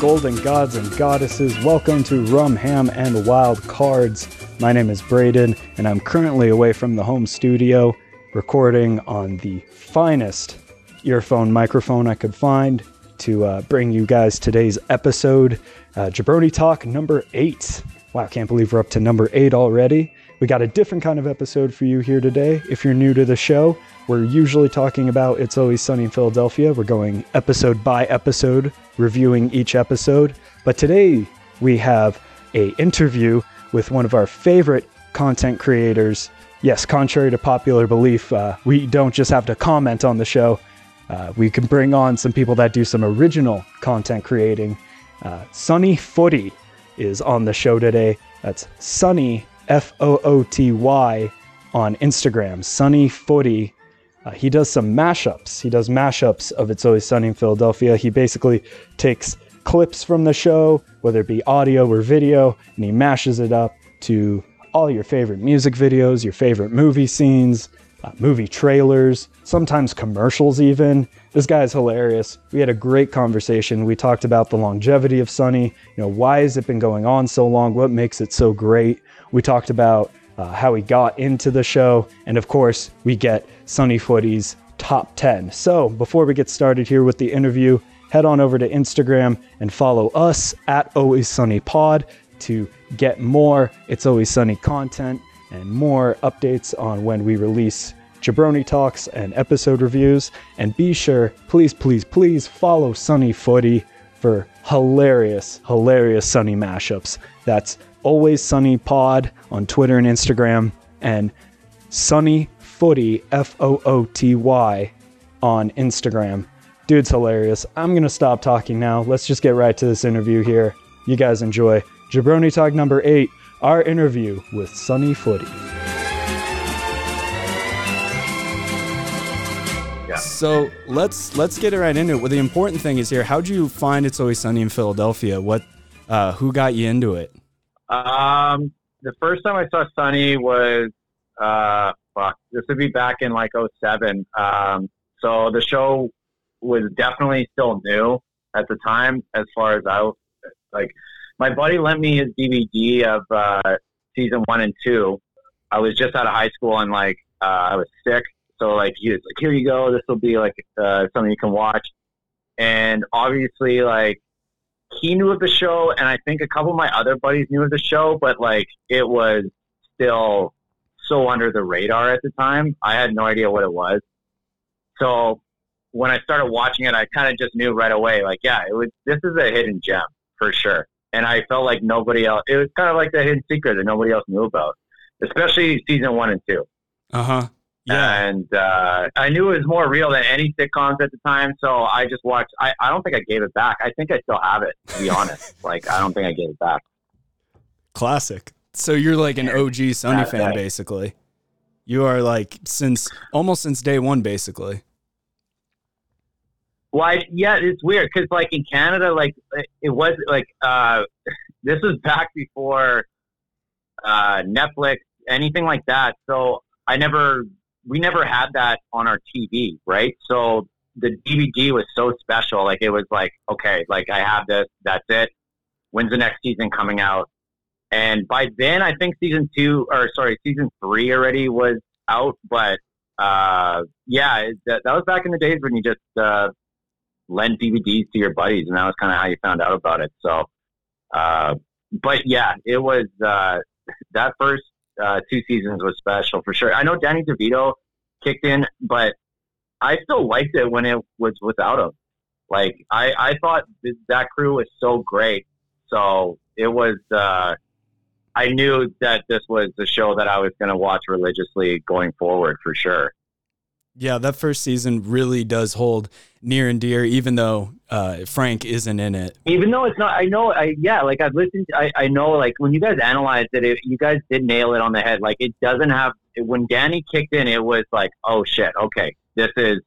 golden gods and goddesses. Welcome to Rum, Ham, and Wild Cards. My name is Braden, and I'm currently away from the home studio, recording on the finest earphone microphone I could find to uh, bring you guys today's episode. Uh, Jabroni Talk number eight. Wow, can't believe we're up to number eight already. We got a different kind of episode for you here today. If you're new to the show, we're usually talking about It's Always Sunny in Philadelphia. We're going episode by episode, reviewing each episode. But today we have a interview with one of our favorite content creators. Yes, contrary to popular belief, uh, we don't just have to comment on the show. Uh, we can bring on some people that do some original content creating. Uh, Sunny Footy is on the show today. That's Sunny F O O T Y on Instagram. Sunny Footy uh, he does some mashups. He does mashups of It's Always Sunny in Philadelphia. He basically takes clips from the show, whether it be audio or video, and he mashes it up to all your favorite music videos, your favorite movie scenes, uh, movie trailers, sometimes commercials, even. This guy is hilarious. We had a great conversation. We talked about the longevity of Sunny. You know, why has it been going on so long? What makes it so great? We talked about uh, how he got into the show, and of course, we get Sunny Footy's top 10. So, before we get started here with the interview, head on over to Instagram and follow us at Always Sunny Pod to get more It's Always Sunny content and more updates on when we release Jabroni Talks and episode reviews. And be sure, please, please, please follow Sunny Footy for hilarious, hilarious Sunny mashups. That's Always Sunny Pod on Twitter and Instagram, and Sunny Footy F O O T Y on Instagram. Dude's hilarious. I'm gonna stop talking now. Let's just get right to this interview here. You guys enjoy Jabroni Talk number eight, our interview with Sunny Footy. So let's let's get it right into it. Well, the important thing is here. How'd you find It's Always Sunny in Philadelphia? What, uh, who got you into it? Um, the first time I saw Sunny was, uh, fuck, this would be back in like 07. Um, so the show was definitely still new at the time as far as I was like my buddy lent me his DVD of uh, season one and two. I was just out of high school and like uh, I was sick, so like he was like, "Here you go. This will be like uh, something you can watch." And obviously, like he knew of the show, and I think a couple of my other buddies knew of the show, but like it was still so under the radar at the time. I had no idea what it was. So when I started watching it, I kind of just knew right away, like, yeah, it was. This is a hidden gem for sure. And I felt like nobody else. It was kind of like the hidden secret that nobody else knew about, especially season one and two. Uh huh. Yeah. And uh, I knew it was more real than any sitcoms at the time, so I just watched. I, I don't think I gave it back. I think I still have it, to be honest. like I don't think I gave it back. Classic. So you're like an OG Sunny fan, right. basically. You are like since almost since day one, basically. Well, I, yeah, it's weird because like in Canada, like it was like uh, this was back before uh, Netflix, anything like that. So I never, we never had that on our TV, right? So the DVD was so special. Like it was like, okay, like I have this, that's it. When's the next season coming out? And by then, I think season two, or sorry, season three already was out. But uh, yeah, that, that was back in the days when you just uh, lend DVDs to your buddies, and that was kind of how you found out about it. So, uh, but yeah, it was uh, that first uh, two seasons was special for sure. I know Danny DeVito kicked in, but I still liked it when it was without him. Like I, I thought that crew was so great. So it was. Uh, I knew that this was the show that I was going to watch religiously going forward for sure. Yeah, that first season really does hold near and dear, even though uh, Frank isn't in it. Even though it's not, I know, I yeah, like I've listened, I, I know, like when you guys analyzed it, it, you guys did nail it on the head. Like it doesn't have when Danny kicked in, it was like, oh shit, okay, this is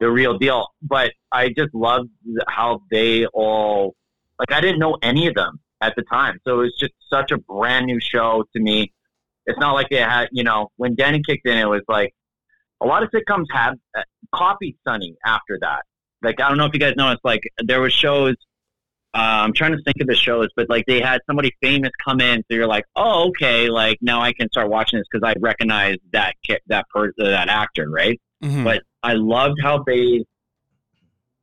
the real deal. But I just loved how they all, like, I didn't know any of them at the time, so it was just such a brand new show to me. It's not like they had, you know, when Danny kicked in, it was like a lot of sitcoms have uh, copied Sunny after that. Like I don't know if you guys noticed, like there were shows uh, I'm trying to think of the shows, but like they had somebody famous come in, so you're like, oh, okay, like now I can start watching this because I recognize that ki- that per- that actor, right? Mhm. But I loved how they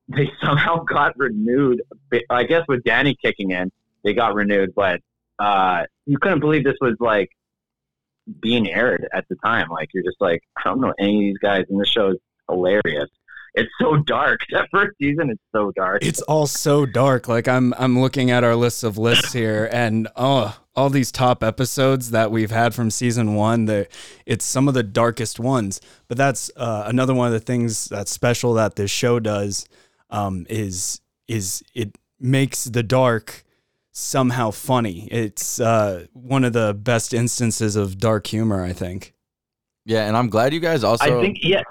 they somehow got renewed. I guess with Danny kicking in, they got renewed, but uh, you couldn't believe this was like being aired at the time. Like you're just like, I don't know any of these guys, and this show is hilarious. It's so dark. That first season is so dark. It's all so dark. Like I'm I'm looking at our list of lists here and oh all these top episodes that we've had from season one, the it's some of the darkest ones. But that's uh, another one of the things that's special that this show does um, is is it makes the dark somehow funny. It's uh, one of the best instances of dark humor, I think. Yeah, and I'm glad you guys also. I think yeah.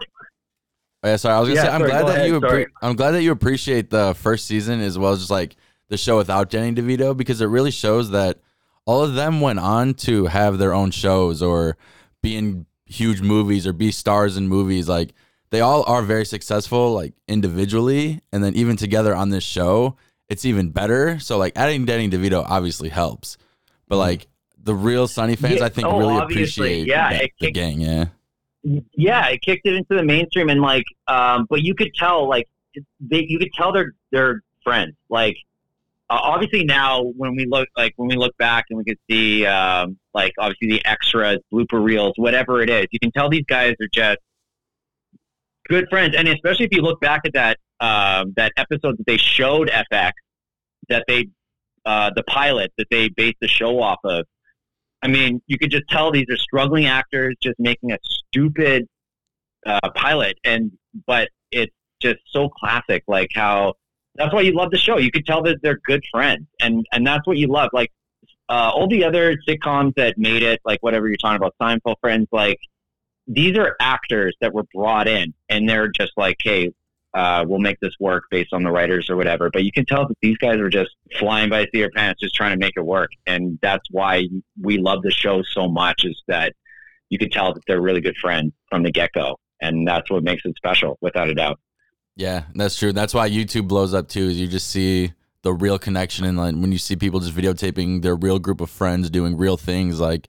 Oh, yeah, sorry. I was gonna Yeah, say I'm sorry, glad go that ahead, you. sorry. I'm glad that you appreciate the first season as well as just like the show without Jenny DeVito because it really shows that all of them went on to have their own shows or be in huge movies or be stars in movies. Like they all are very successful, like individually, and then even together on this show, it's even better. So like adding Danny DeVito obviously helps, but like the real Sunny fans, Yeah, I think oh, really obviously, appreciate yeah, that- it the gang. Yeah. yeah, it kicked it into the mainstream, and like, um, but you could tell, like, they, you could tell they're they're friends. Like, uh, obviously now when we look, like, when we look back and we could see, um, like, obviously the extras, blooper reels, whatever it is, you can tell these guys are just good friends, and especially if you look back at that um, that episode that they showed FX, that they uh, the pilot that they based the show off of. I mean, you could just tell these are struggling actors just making a stupid uh, pilot, and but it's just so classic. Like how that's why you love the show. You could tell that they're good friends, and and that's what you love. Like uh, all the other sitcoms that made it, like whatever you're talking about, Seinfeld, Friends, like these are actors that were brought in, and they're just like, hey. Uh, we'll make this work based on the writers or whatever. But you can tell that these guys are just flying by the seat of their pants, just trying to make it work. And that's why we love the show so much is that you can tell that they're really good friends from the get go. And that's what makes it special, without a doubt. Yeah, that's true. That's why YouTube blows up too. Is you just see the real connection and like when you see people just videotaping their real group of friends doing real things, like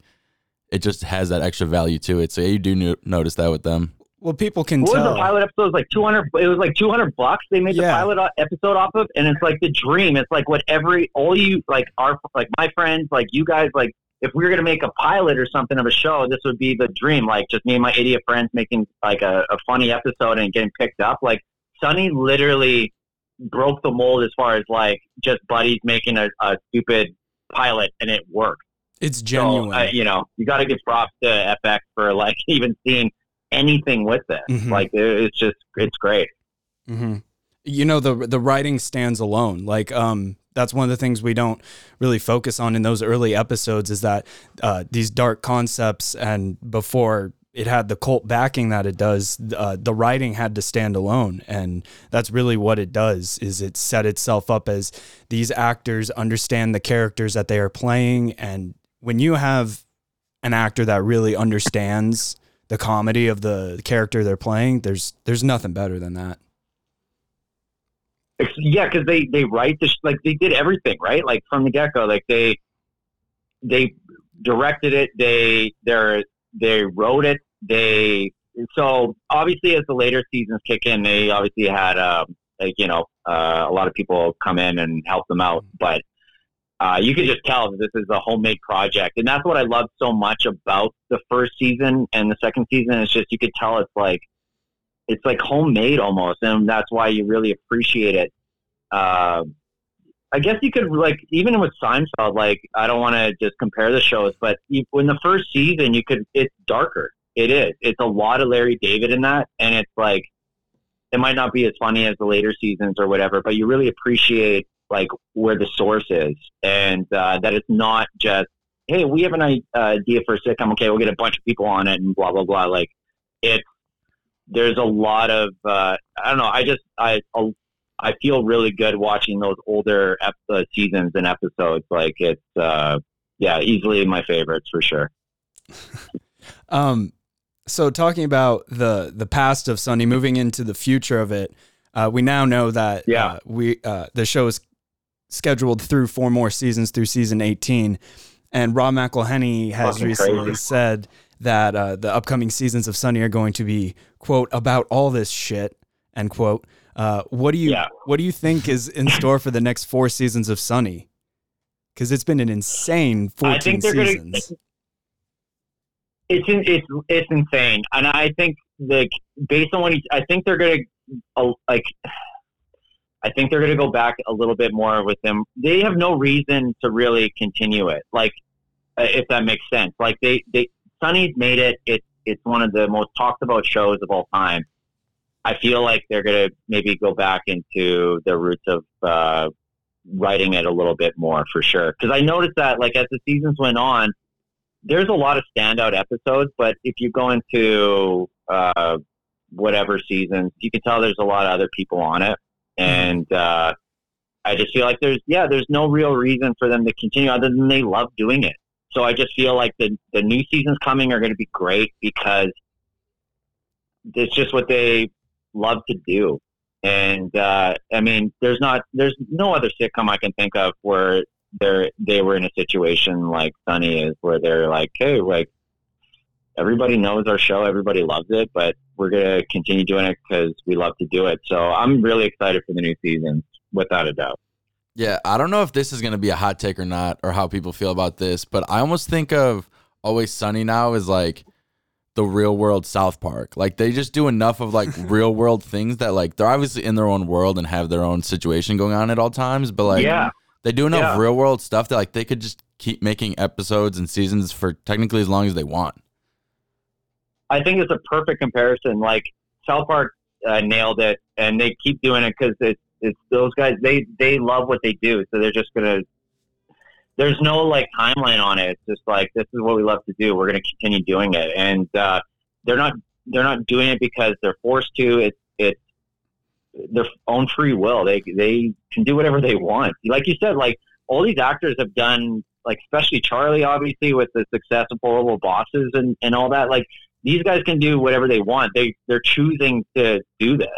it just has that extra value to it. So yeah, you do no- notice that with them. Well, people can What was the pilot episode? It was like 200, it was like 200 bucks they made Yeah. the pilot episode off of. And it's like the dream. It's like what every, all you, like our, like my friends, like you guys, like if we were going to make a pilot or something of a show, this would be the dream. Like just me and my idiot friends making like a, a funny episode and getting picked up. Like Sunny literally broke the mold as far as like just buddies making a, a stupid pilot and it worked. it's So, genuine. uh, you know, you got to give props to FX for like even seeing anything with this. Mhm. Like it, it's just, it's great. hmm You know the the writing stands alone. Like um, that's one of the things we don't really focus on in those early episodes is that uh, these dark concepts and before it had the cult backing that it does, uh, the writing had to stand alone, and that's really what it does. Is it set itself up as these actors understand the characters that they are playing, and when you have an actor that really understands the comedy of the character they're playing, there's there's nothing better than that. Yeah, because they they write this like they did everything right, like from the get go. Like they they directed it, they they they wrote it, they so obviously as the later seasons kick in, they obviously had um like you know uh, a lot of people come in and help them out, but uh, you could just tell that this is a homemade project, and that's what I love so much about the first season and the second season. It's just you could tell it's like it's like homemade almost, and that's why you really appreciate it. Uh, I guess you could like even with Seinfeld, like I don't want to just compare the shows, but you, in the first season, you could it's darker. It is. It's a lot of Larry David in that, and it's like it might not be as funny as the later seasons or whatever, but you really appreciate like where the source is, and uh, that it's not just hey, we have an uh, idea for a sitcom. Okay, we'll get a bunch of people on it and blah blah blah. Like it's there's a lot of uh, I don't know. I just I I feel really good watching those older ep- seasons and episodes. Like it's uh, yeah, easily my favorites for sure. Um, so talking about the the past of Sunny, moving into the future of it, uh, we now know that Yeah. uh, we uh, the show is scheduled through four more seasons through season 18. And Rob McElhenney has Fucking recently crazy. said that uh, the upcoming seasons of Sunny are going to be quote about all this shit end quote. Uh, what do you Yeah. what do you think is in store for the next four seasons of Sunny? Because it's been an insane I 14 think they're seasons. gonna. It's in, it's it's insane, and I think like based on what he, I think they're gonna uh, like. I think they're gonna go back a little bit more with them. They have no reason to really continue it, like uh, if that makes sense. Like they they Sunny's made it. It's it's one of the most talked about shows of all time. I feel like they're gonna maybe go back into the roots of uh, writing it a little bit more for sure. Because I noticed that, like, as the seasons went on, there's a lot of standout episodes, but if you go into uh, whatever seasons, you can tell there's a lot of other people on it. And uh, I just feel like there's, yeah, there's no real reason for them to continue other than they love doing it. So I just feel like the, the new seasons coming are going to be great because it's just what they love to do. And uh, I mean, there's not, there's no other sitcom I can think of where they're they were in a situation like Sunny is, where they're like, hey, like everybody knows our show, everybody loves it, but we're gonna continue doing it because we love to do it. So I'm really excited for the new season, without a doubt. Yeah, I don't know if this is going to be a hot take or not, or how people feel about this, but I almost think of Always Sunny now as like the real world South Park. Like they just do enough of like real world things that like they're obviously in their own world and have their own situation going on at all times, but like yeah, they do enough Yeah. real world stuff that like they could just keep making episodes and seasons for technically as long as they want. I think it's a perfect comparison. Like South Park uh, nailed it, and they keep doing it because it's it's those guys. They they love what they do, so they're just gonna. There's no like timeline on it. It's just like this is what we love to do. We're gonna continue doing it, and uh, they're not they're not doing it because they're forced to. It's it's their own free will. They they can do whatever they want. Like you said, like all these actors have done. Like especially Charlie, obviously with the success of Horrible Bosses and, and all that. Like these guys can do whatever they want. They they're choosing to do this.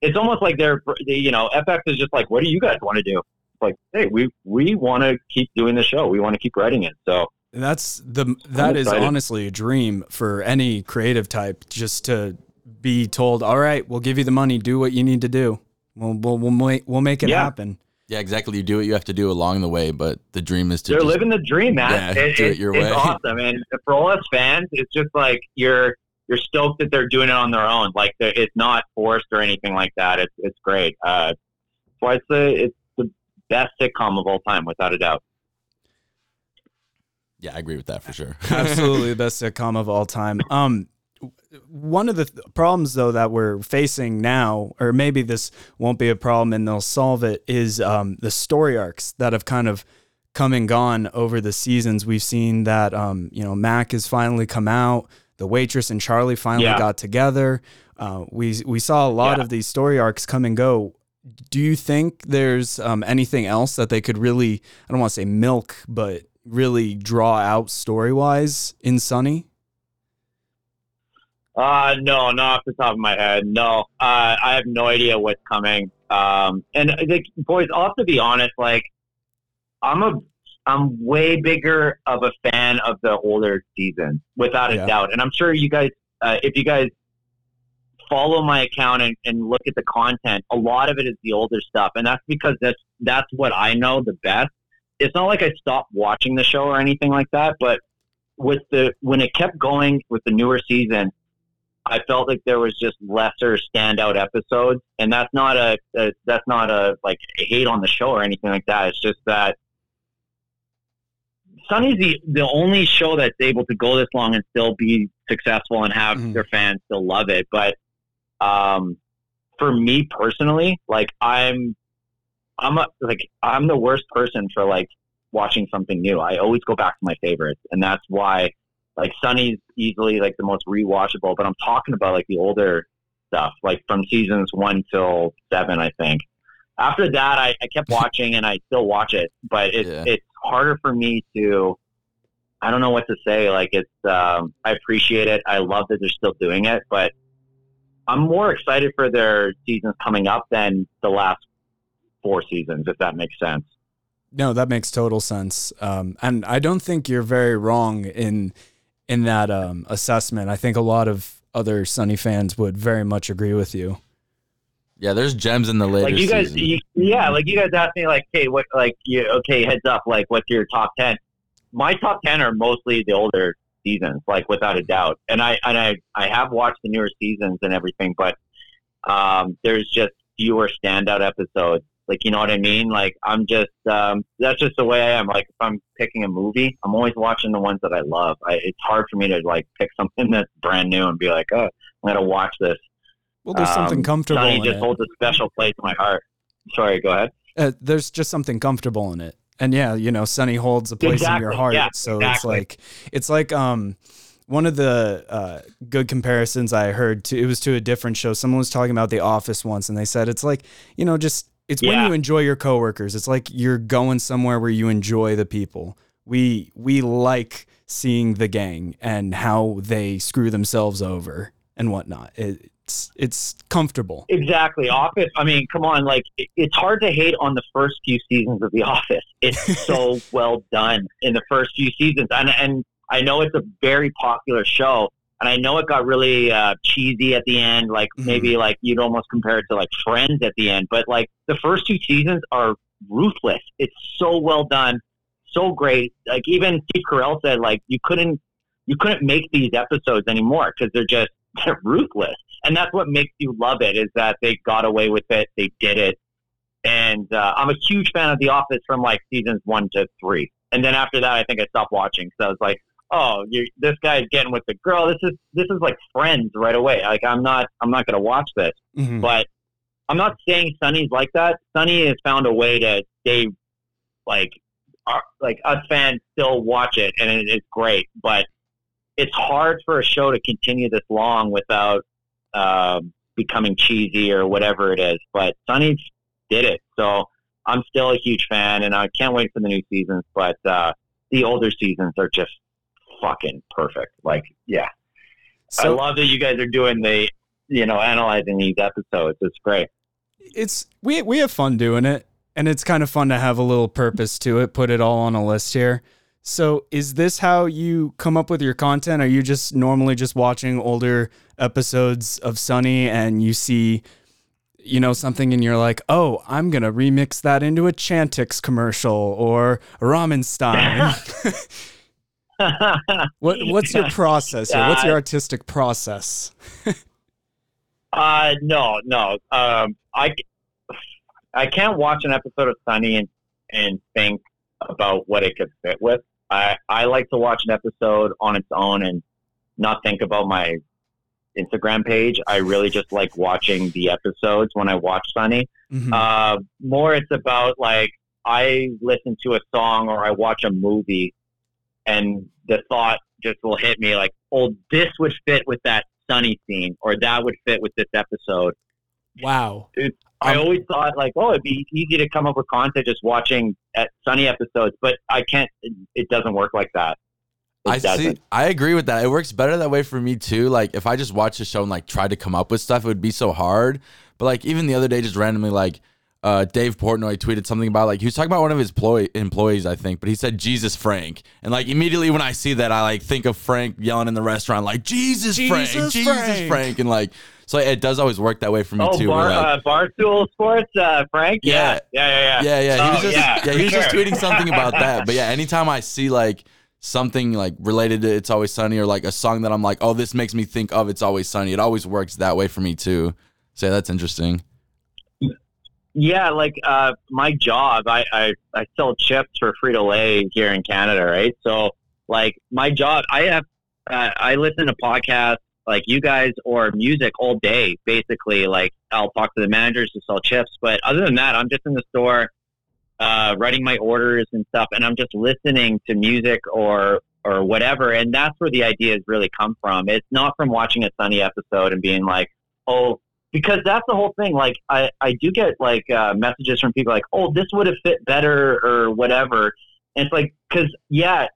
It's almost like they're they, you know FX is just like, what do you guys want to do? It's like, hey, we we want to keep doing the show. We want to keep writing it. So That's the that is honestly a dream for any creative type just to be told, "All right, we'll give you the money, do what you need to do. We'll we'll we'll make, we'll make it Yeah. happen." Yeah, exactly. You do what you have to do along the way, but the dream is to they're just, living the dream, man. Yeah, it, do it it- your it's way. awesome, and for all us fans, it's just like you're you're stoked that they're doing it on their own. Like it's not forced or anything like that. It's it's great. Uh, that's why it's the it's the best sitcom of all time, without a doubt. Yeah, I agree with that for sure. Absolutely the best sitcom of all time. Um, one of the th- problems though that we're facing now, or maybe this won't be a problem and they'll solve it, is um, the story arcs that have kind of come and gone over the seasons. We've seen that um, you know Mac has finally come out. The waitress and Charlie finally Yeah. got together. Uh, we we saw a lot Yeah. of these story arcs come and go. Do you think there's um, anything else that they could really, I don't want to say milk, but really draw out story wise in Sunny? Uh, no, not off the top of my head. No, uh, I have no idea what's coming. Um, and like, boys, I'll have to be honest. Like, I'm a, I'm way bigger of a fan of the older seasons, without a Yeah. doubt. And I'm sure you guys, uh, if you guys follow my account and, and look at the content, a lot of it is the older stuff, and that's because that's that's what I know the best. It's not like I stopped watching the show or anything like that, but with the when it kept going with the newer season, I felt like there was just lesser standout episodes, and that's not a, a that's not a like hate on the show or anything like that. It's just that Sunny's the the only show that's able to go this long and still be successful and have Mhm. their fans still love it. But um, for me personally, like I'm I'm a, like I'm the worst person for like watching something new. I always go back to my favorites, and that's why like Sunny's easily like the most rewatchable. But I'm talking about like the older stuff, like from seasons one till seven, I think. After that, I, I kept watching and I still watch it, but it's Yeah. it's harder for me to. I don't know what to say. Like it's, um, I appreciate it. I love that they're still doing it, but I'm more excited for their seasons coming up than the last four seasons, if that makes sense. No, that makes total sense. Um, and I don't think you're very wrong in in that um, assessment. I think a lot of other Sunny fans would very much agree with you. Yeah, there's gems in the later. Like you guys, you, yeah, like you guys asked me, like, hey, what, like, you, okay, heads up, like, what's your top ten? My top ten are mostly the older seasons, like without a doubt. And I and I I have watched the newer seasons and everything, but um, there's just fewer standout episodes. Like you know what I mean? Like I'm just um, that's just the way I am. Like if I'm picking a movie, I'm always watching the ones that I love. I, it's hard for me to like pick something that's brand new and be like, oh, I'm gonna watch this. Well, there's something Um, comfortable Sunny in just it. holds a special place in my heart. Sorry, go ahead. Uh, there's just something comfortable in it. And yeah, you know, Sunny holds a place in your heart. yeah, so it's like it's like um one of the uh, good comparisons I heard to it was to a different show. Someone was talking about The Office once, and they said it's like you know just it's when you enjoy your coworkers. It's like you're going somewhere where you enjoy the people. We we like seeing the gang and how they screw themselves over and whatnot. It's it's comfortable. Exactly. Office. I mean, come on. Like, it, it's hard to hate on the first few seasons of The Office. It's so well done in the first few seasons, and and I know it's a very popular show, and I know it got really uh, cheesy at the end. Like Mhm. maybe like you'd almost compare it to like Friends at the end, but like the first two seasons are ruthless. It's so well done, so great. Like even Steve Carell said, like you couldn't you couldn't make these episodes anymore because they're just they're ruthless and that's what makes you love it is that they got away with it they did it and uh, i'm a huge fan of the office from like seasons one to three and then after that i think i stopped watching because i was like oh you this guy's getting with the girl this is this is like friends right away like i'm not i'm not gonna watch this Mhm. but i'm not saying sunny's like that sunny has found a way to stay like our, like us fans still watch it and it, it's great but it's hard for a show to continue this long without um, becoming cheesy or whatever it is. But Sunny did it, so I'm still a huge fan, and I can't wait for the new seasons. But uh, the older seasons are just fucking perfect. Like, yeah, I love that you guys are doing the, you know, analyzing these episodes. It's great. it's we we have fun doing it and it's kind of fun to have a little purpose to it put it all on a list here so is this how you come up with your content are you just normally just watching older episodes of sunny and you see you know something and you're like oh i'm gonna remix that into a chantix commercial or a ramen what, what's your process here? what's your artistic process Uh, no, no. Um, I, I can't watch an episode of Sunny and, and think about what it could fit with. I, I like to watch an episode on its own and not think about my Instagram page. I really just like watching the episodes when I watch Sunny. Mhm. Uh, more it's about like I listen to a song or I watch a movie and the thought just will hit me like, oh, this would fit with that sunny scene or that would fit with this episode. wow I Um, always thought like, oh, it'd be easy to come up with content just watching at sunny episodes, but I can't. It, it doesn't work like that. It I doesn't. see. I agree with that. It works better that way for me too. Like if I just watch the show and like try to come up with stuff, it would be so hard. But like even the other day, just randomly, like uh, Dave Portnoy tweeted something about like he was talking about one of his ploy- employees, I think, but he said Jesus Frank, and like immediately when I see that, I like think of Frank yelling in the restaurant like Jesus, Frank, Jesus Jesus Frank." Frank. and like so it does always work that way for me Oh, too. bar, like, uh, Barstool Sports, uh, Frank. Yeah, yeah, yeah, yeah. yeah, yeah. He Oh, was just yeah, yeah, he for was just sure. tweeting something about that. But yeah, anytime I see like something like related to It's Always Sunny or like a song that I'm like, oh, this makes me think of It's Always Sunny. It always works that way for me too. So yeah, that's interesting. Yeah, like uh, my job, I, I, I sell chips for Frito Lay here in Canada, right? So, like my job, I have uh, I listen to podcasts like you guys or music all day. Basically, like I'll talk to the managers to sell chips, but other than that, I'm just in the store uh, writing my orders and stuff, and I'm just listening to music or or whatever, and that's where the ideas really come from. It's not from watching a Sunny episode and being like, oh because that's the whole thing. Like I, I do get like uh, messages from people like, "Oh, this would have fit better" or whatever. And it's like, because yeah,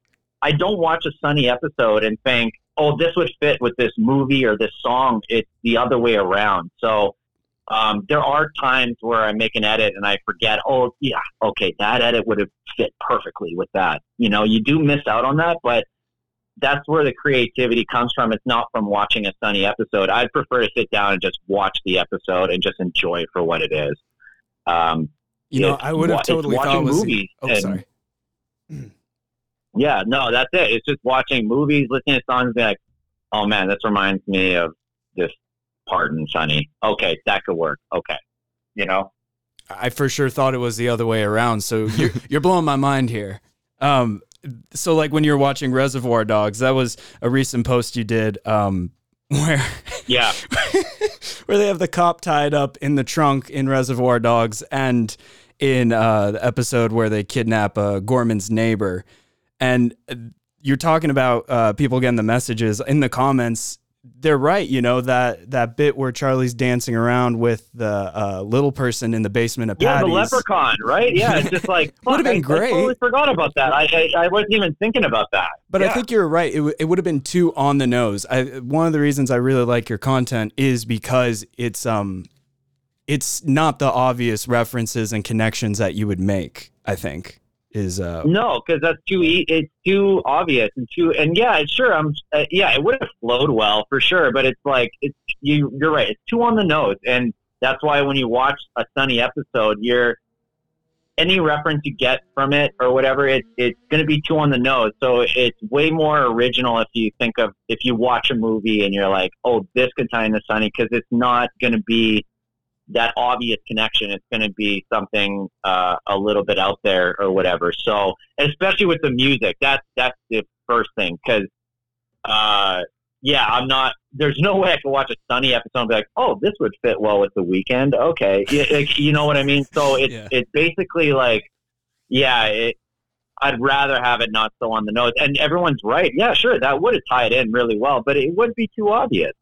I don't watch a Sunny episode and think, "Oh, this would fit with this movie or this song." It's the other way around. So um, there are times where I make an edit and I forget, oh, yeah, okay, that edit would have fit perfectly with that. You know, you do miss out on that, but that's where the creativity comes from. It's not from watching a sunny episode. I'd prefer to sit down and just watch the episode and just enjoy it for what it is. Um, You know, I would have totally thought was. movies. Oh, and- sorry. Yeah, no, that's it. It's just watching movies, listening to songs, and like, oh man, this reminds me of this part in Sunny. Okay, that could work. Okay, you know. I for sure thought it was the other way around. So you're you're blowing my mind here. Um, so like when you're watching Reservoir Dogs, that was a recent post you did. Um, where Yeah, where they have the cop tied up in the trunk in Reservoir Dogs, and in uh, the episode where they kidnap uh, Gorman's neighbor, and uh, you're talking about uh, people getting the messages in the comments. They're right, you know that that bit where Charlie's dancing around with the uh, little person in the basement of yeah, the leprechaun, right? Yeah, it's just like Would've been I- I, great. totally forgot about that. I, I I wasn't even thinking about that. But I think you're right. It, w- it would have been too on the nose. I, one of the reasons I really like your content is because it's um, it's not the obvious references and connections that you would make. I think is uh, No, because that's too e- it's too obvious and too and yeah, sure. I'm uh, yeah, it would have flowed well for sure, but it's like it's you. You're right. It's too on the nose, and that's why when you watch a Sunny episode, you're any reference you get from it or whatever, it, it's going to be too on the nose. So it's way more original if you think of if you watch a movie and you're like, oh, this could tie into Sunny because it's not going to be that obvious connection. It's going to be something uh, a little bit out there or whatever. So, especially with the music, that's that's the first thing because, uh, yeah, I'm not. There's no way I could watch a Sunny episode and be like, oh, this would fit well with the Weeknd. Okay, like, you know what I mean. So it's Yeah. it's basically like, yeah, it. I'd rather have it not so on the nose. And everyone's right. Yeah, sure, that would have tied in really well, but it would be too obvious.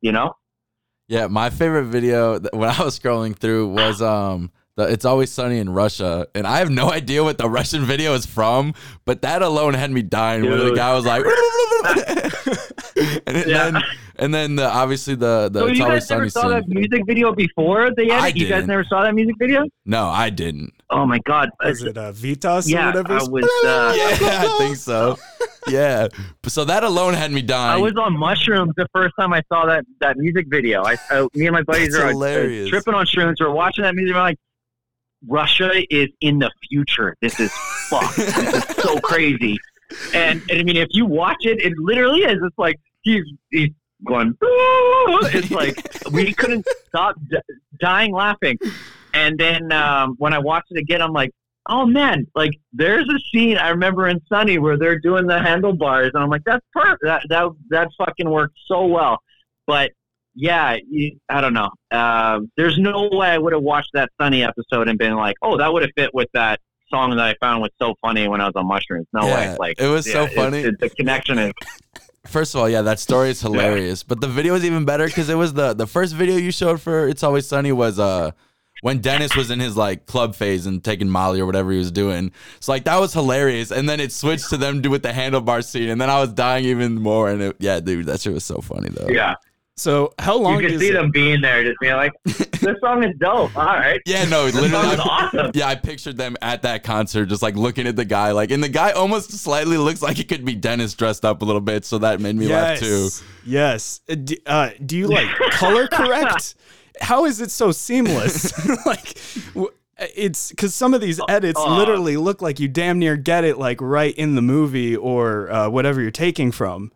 You know. Yeah, my favorite video that, when I was scrolling through was um the It's Always Sunny in Russia, and I have no idea what the Russian video is from, but that alone had me dying. Where the Dude. guy was like, and Yeah. then and then the, obviously the the So It's you Always guys never Sunny saw that scene. music video before the I edit? You guys didn't. never saw that music video? No, I didn't. Oh my god! was it uh, Vitas or whatever? I was. Uh, Yeah, I think so. Yeah, so that alone had me dying. I was on mushrooms the first time I saw that that music video. I, I me and my buddies That's are uh, hilarious. tripping on shrooms. We're watching that music. We're like, Russia is in the future. This is fucked. this is so crazy. And, and I mean, if you watch it, it literally is. It's like he's he's going. "Ooh." It's like we couldn't stop d- dying laughing. And then um, when I watched it again, I'm like, oh man, like there's a scene I remember in Sunny where they're doing the handlebars, and I'm like, that's perfect. That that that fucking worked so well. But yeah, you, I don't know. Uh, there's no way I would have watched that Sunny episode and been like, oh, that would have fit with that song that I found was so funny when I was on mushrooms. No Yeah, way. Like it was so it's- funny. it's- the connection is First of all, yeah, that story is hilarious. But the video is even better because it was the the first video you showed for It's Always Sunny was uh when Dennis was in his like club phase and taking Molly or whatever he was doing. So like that was hilarious. And then it switched to them do with the handlebar scene, and then I was dying even more. And it, yeah, dude, that shit was so funny though. yeah. so how long You can does see it- them being there, just being like, this song is dope. All right. Yeah, no, This literally. song is I- awesome. Yeah, I pictured them at that concert, just like looking at the guy, like, and the guy almost slightly looks like it could be Dennis dressed up a little bit, so that made me laugh too. Yes. Uh, uh, do you like color correct? How is it so seamless? like, it's because some of these edits uh, literally look like you damn near get it like right in the movie or uh, whatever you're taking from.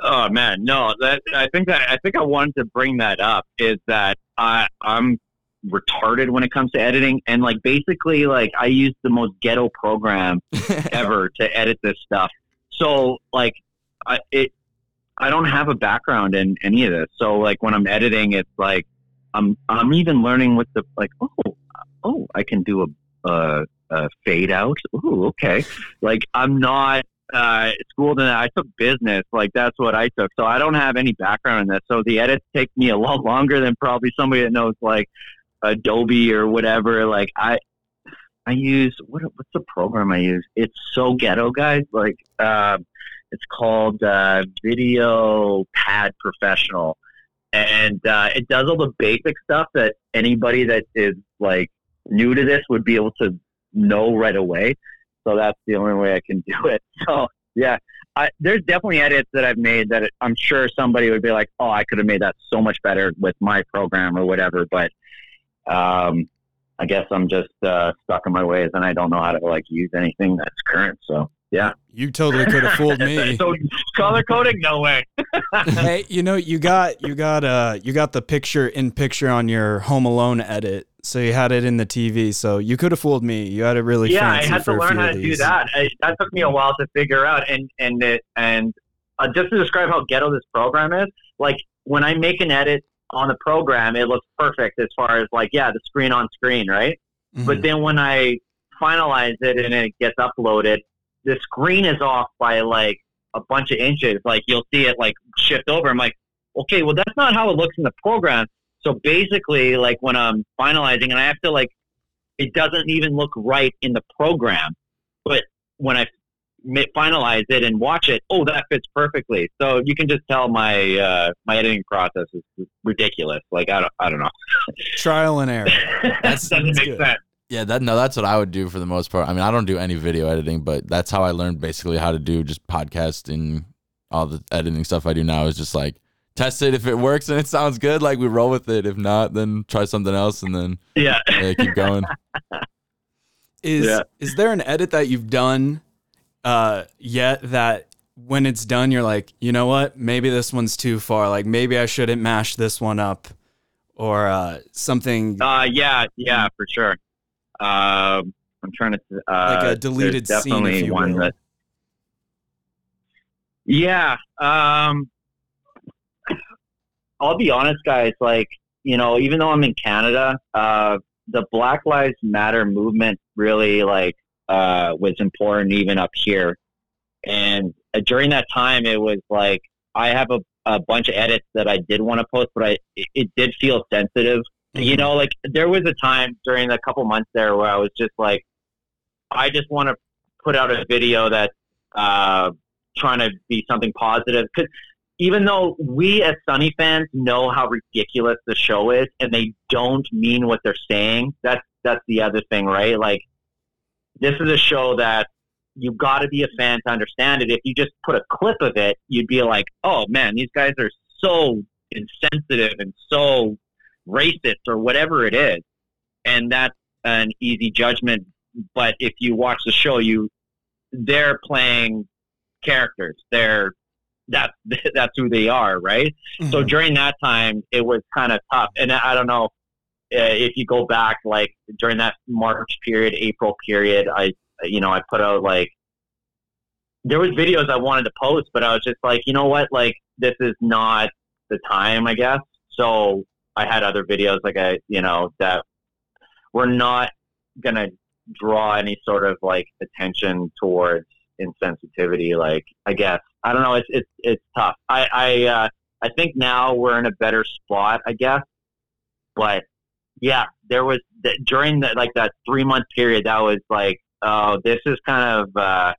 Oh man, no. That I think that I think I wanted to bring that up is that I I'm retarded when it comes to editing, and like basically like I use the most ghetto program ever to edit this stuff. So like I it I don't have a background in any of this. So like when I'm editing, it's like I'm I'm even learning with the like oh oh I can do a a, a fade out. Ooh okay. Like I'm not uh, schooled in that. I took business. Like that's what I took. So I don't have any background in this. So the edits take me a lot longer than probably somebody that knows like Adobe or whatever. Like I, I use what? What's the program I use? It's so ghetto, guys. Like uh, it's called uh, Video Pad Professional. and uh, it does all the basic stuff that anybody that is like new to this would be able to know right away. So that's the only way I can do it. So yeah, I, there's definitely edits that I've made that I'm sure somebody would be like, "Oh, I could have made that so much better with my program or whatever." But um, I guess I'm just uh, stuck in my ways, and I don't know how to like use anything that's current. So yeah, You totally could have fooled me. so color coding, no way. hey, you know, you got you got uh you got the picture in picture on your Home Alone edit, so you had it in the TV. So you could have fooled me. You had it really yeah, I had to learn how to do that. I, that took me a while to figure out, and and it, and uh, just to describe how ghetto this program is, like when I make an edit on the program, it looks perfect as far as like yeah, the screen on screen, right? Mhm. But then when I finalize it and it gets uploaded, the screen is off by like a bunch of inches. Like you'll see it like shift over. I'm like, okay, well that's not how it looks in the program. So basically, like when I'm finalizing, and I have to like, it doesn't even look right in the program, but when I finalize it and watch it, oh, that fits perfectly. So you can just tell my uh, my editing process is ridiculous. Like I don't, I don't know. Trial and error. that doesn't that's make good. sense. Yeah, that no, that's what I would do for the most part. I mean, I don't do any video editing, but that's how I learned basically how to do just podcast and all the editing stuff I do now is just like test it if it works and it sounds good, like we roll with it. If not, then try something else and then Yeah. yeah, keep going. Is Yeah. is there an edit that you've done uh yet that when it's done you're like, you know what? Maybe this one's too far. Like maybe I shouldn't mash this one up or uh something Uh, yeah, yeah, for sure. Um, I'm trying to uh, Like a deleted scene, if definitely you one will. that. Yeah, um, I'll be honest, guys. Like you know, even though I'm in Canada, uh, the Black Lives Matter movement really like uh, was important even up here. And uh, during that time, it was like I have a, a bunch of edits that I did want to post, but I it, it did feel sensitive. You know, like there was a time during the couple months there where I was just like, I just want to put out a video that's uh, trying to be something positive. Because even though we as Sunny fans know how ridiculous the show is, and they don't mean what they're saying, that's that's the other thing, right? Like, this is a show that you've got to be a fan to understand it. If you just put a clip of it, you'd be like, oh man, these guys are so insensitive and so racist or whatever it is. And that's an easy judgment. But if you watch the show, you they're playing characters. They're that's that's who they are, right? So Mhm. during that time, it was kind of tough. And I don't know uh, if you go back, like during that March period, April period, I, you know, I put out like, there was videos I wanted to post, but I was just like, you know what? Like, this is not the time, I guess. So I had other videos, like I, you know, that were not going to draw any sort of like attention towards insensitivity. Like, I guess, I don't know. It's, it's, it's tough. I, I, uh, I think now we're in a better spot, I guess. But yeah, there was th- during that like that three month period. That was like, oh, this is kind of. Uh,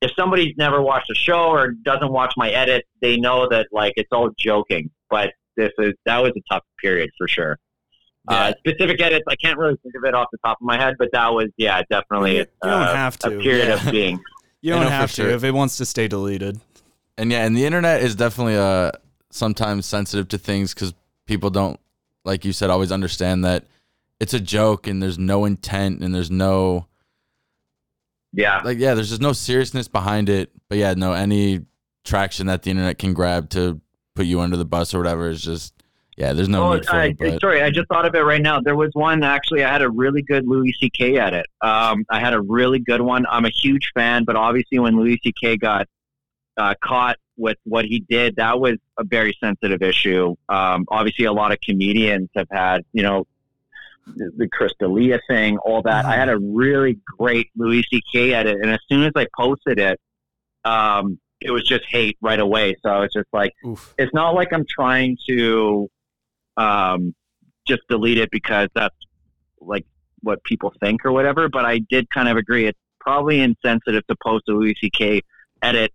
if somebody's never watched a show or doesn't watch my edit, they know that like it's all joking. But this is that was a tough period for sure. Uh, specific edits, I can't really think of it off the top of my head, but that was yeah, definitely You- you don't uh, have to. a period Yeah. of being. You don't have to sure. if it wants to stay deleted. And yeah, and the internet is definitely uh sometimes sensitive to things because people don't, like you said, always understand that it's a joke and there's no intent and there's no Yeah, like yeah, there's just no seriousness behind it. But yeah, no any traction that the internet can grab to put you under the bus or whatever is just yeah, there's no Oh, need for I, it. But sorry, I just thought of it right now. There was one actually. I had a really good Louis C.K. edit. Um, I had a really good one. I'm a huge fan, but obviously when Louis C.K. got uh, caught with what he did, that was a very sensitive issue. Um, obviously, a lot of comedians have had, you know, the, the Chris D'Elia thing, all that. I had a really great Louis C.K. edit, and as soon as I posted it, um, it was just hate right away. So I was just like Oof. it's not like I'm trying to um, just delete it because that's like what people think or whatever. But I did kind of agree. It's probably insensitive to post a Louis C.K. edit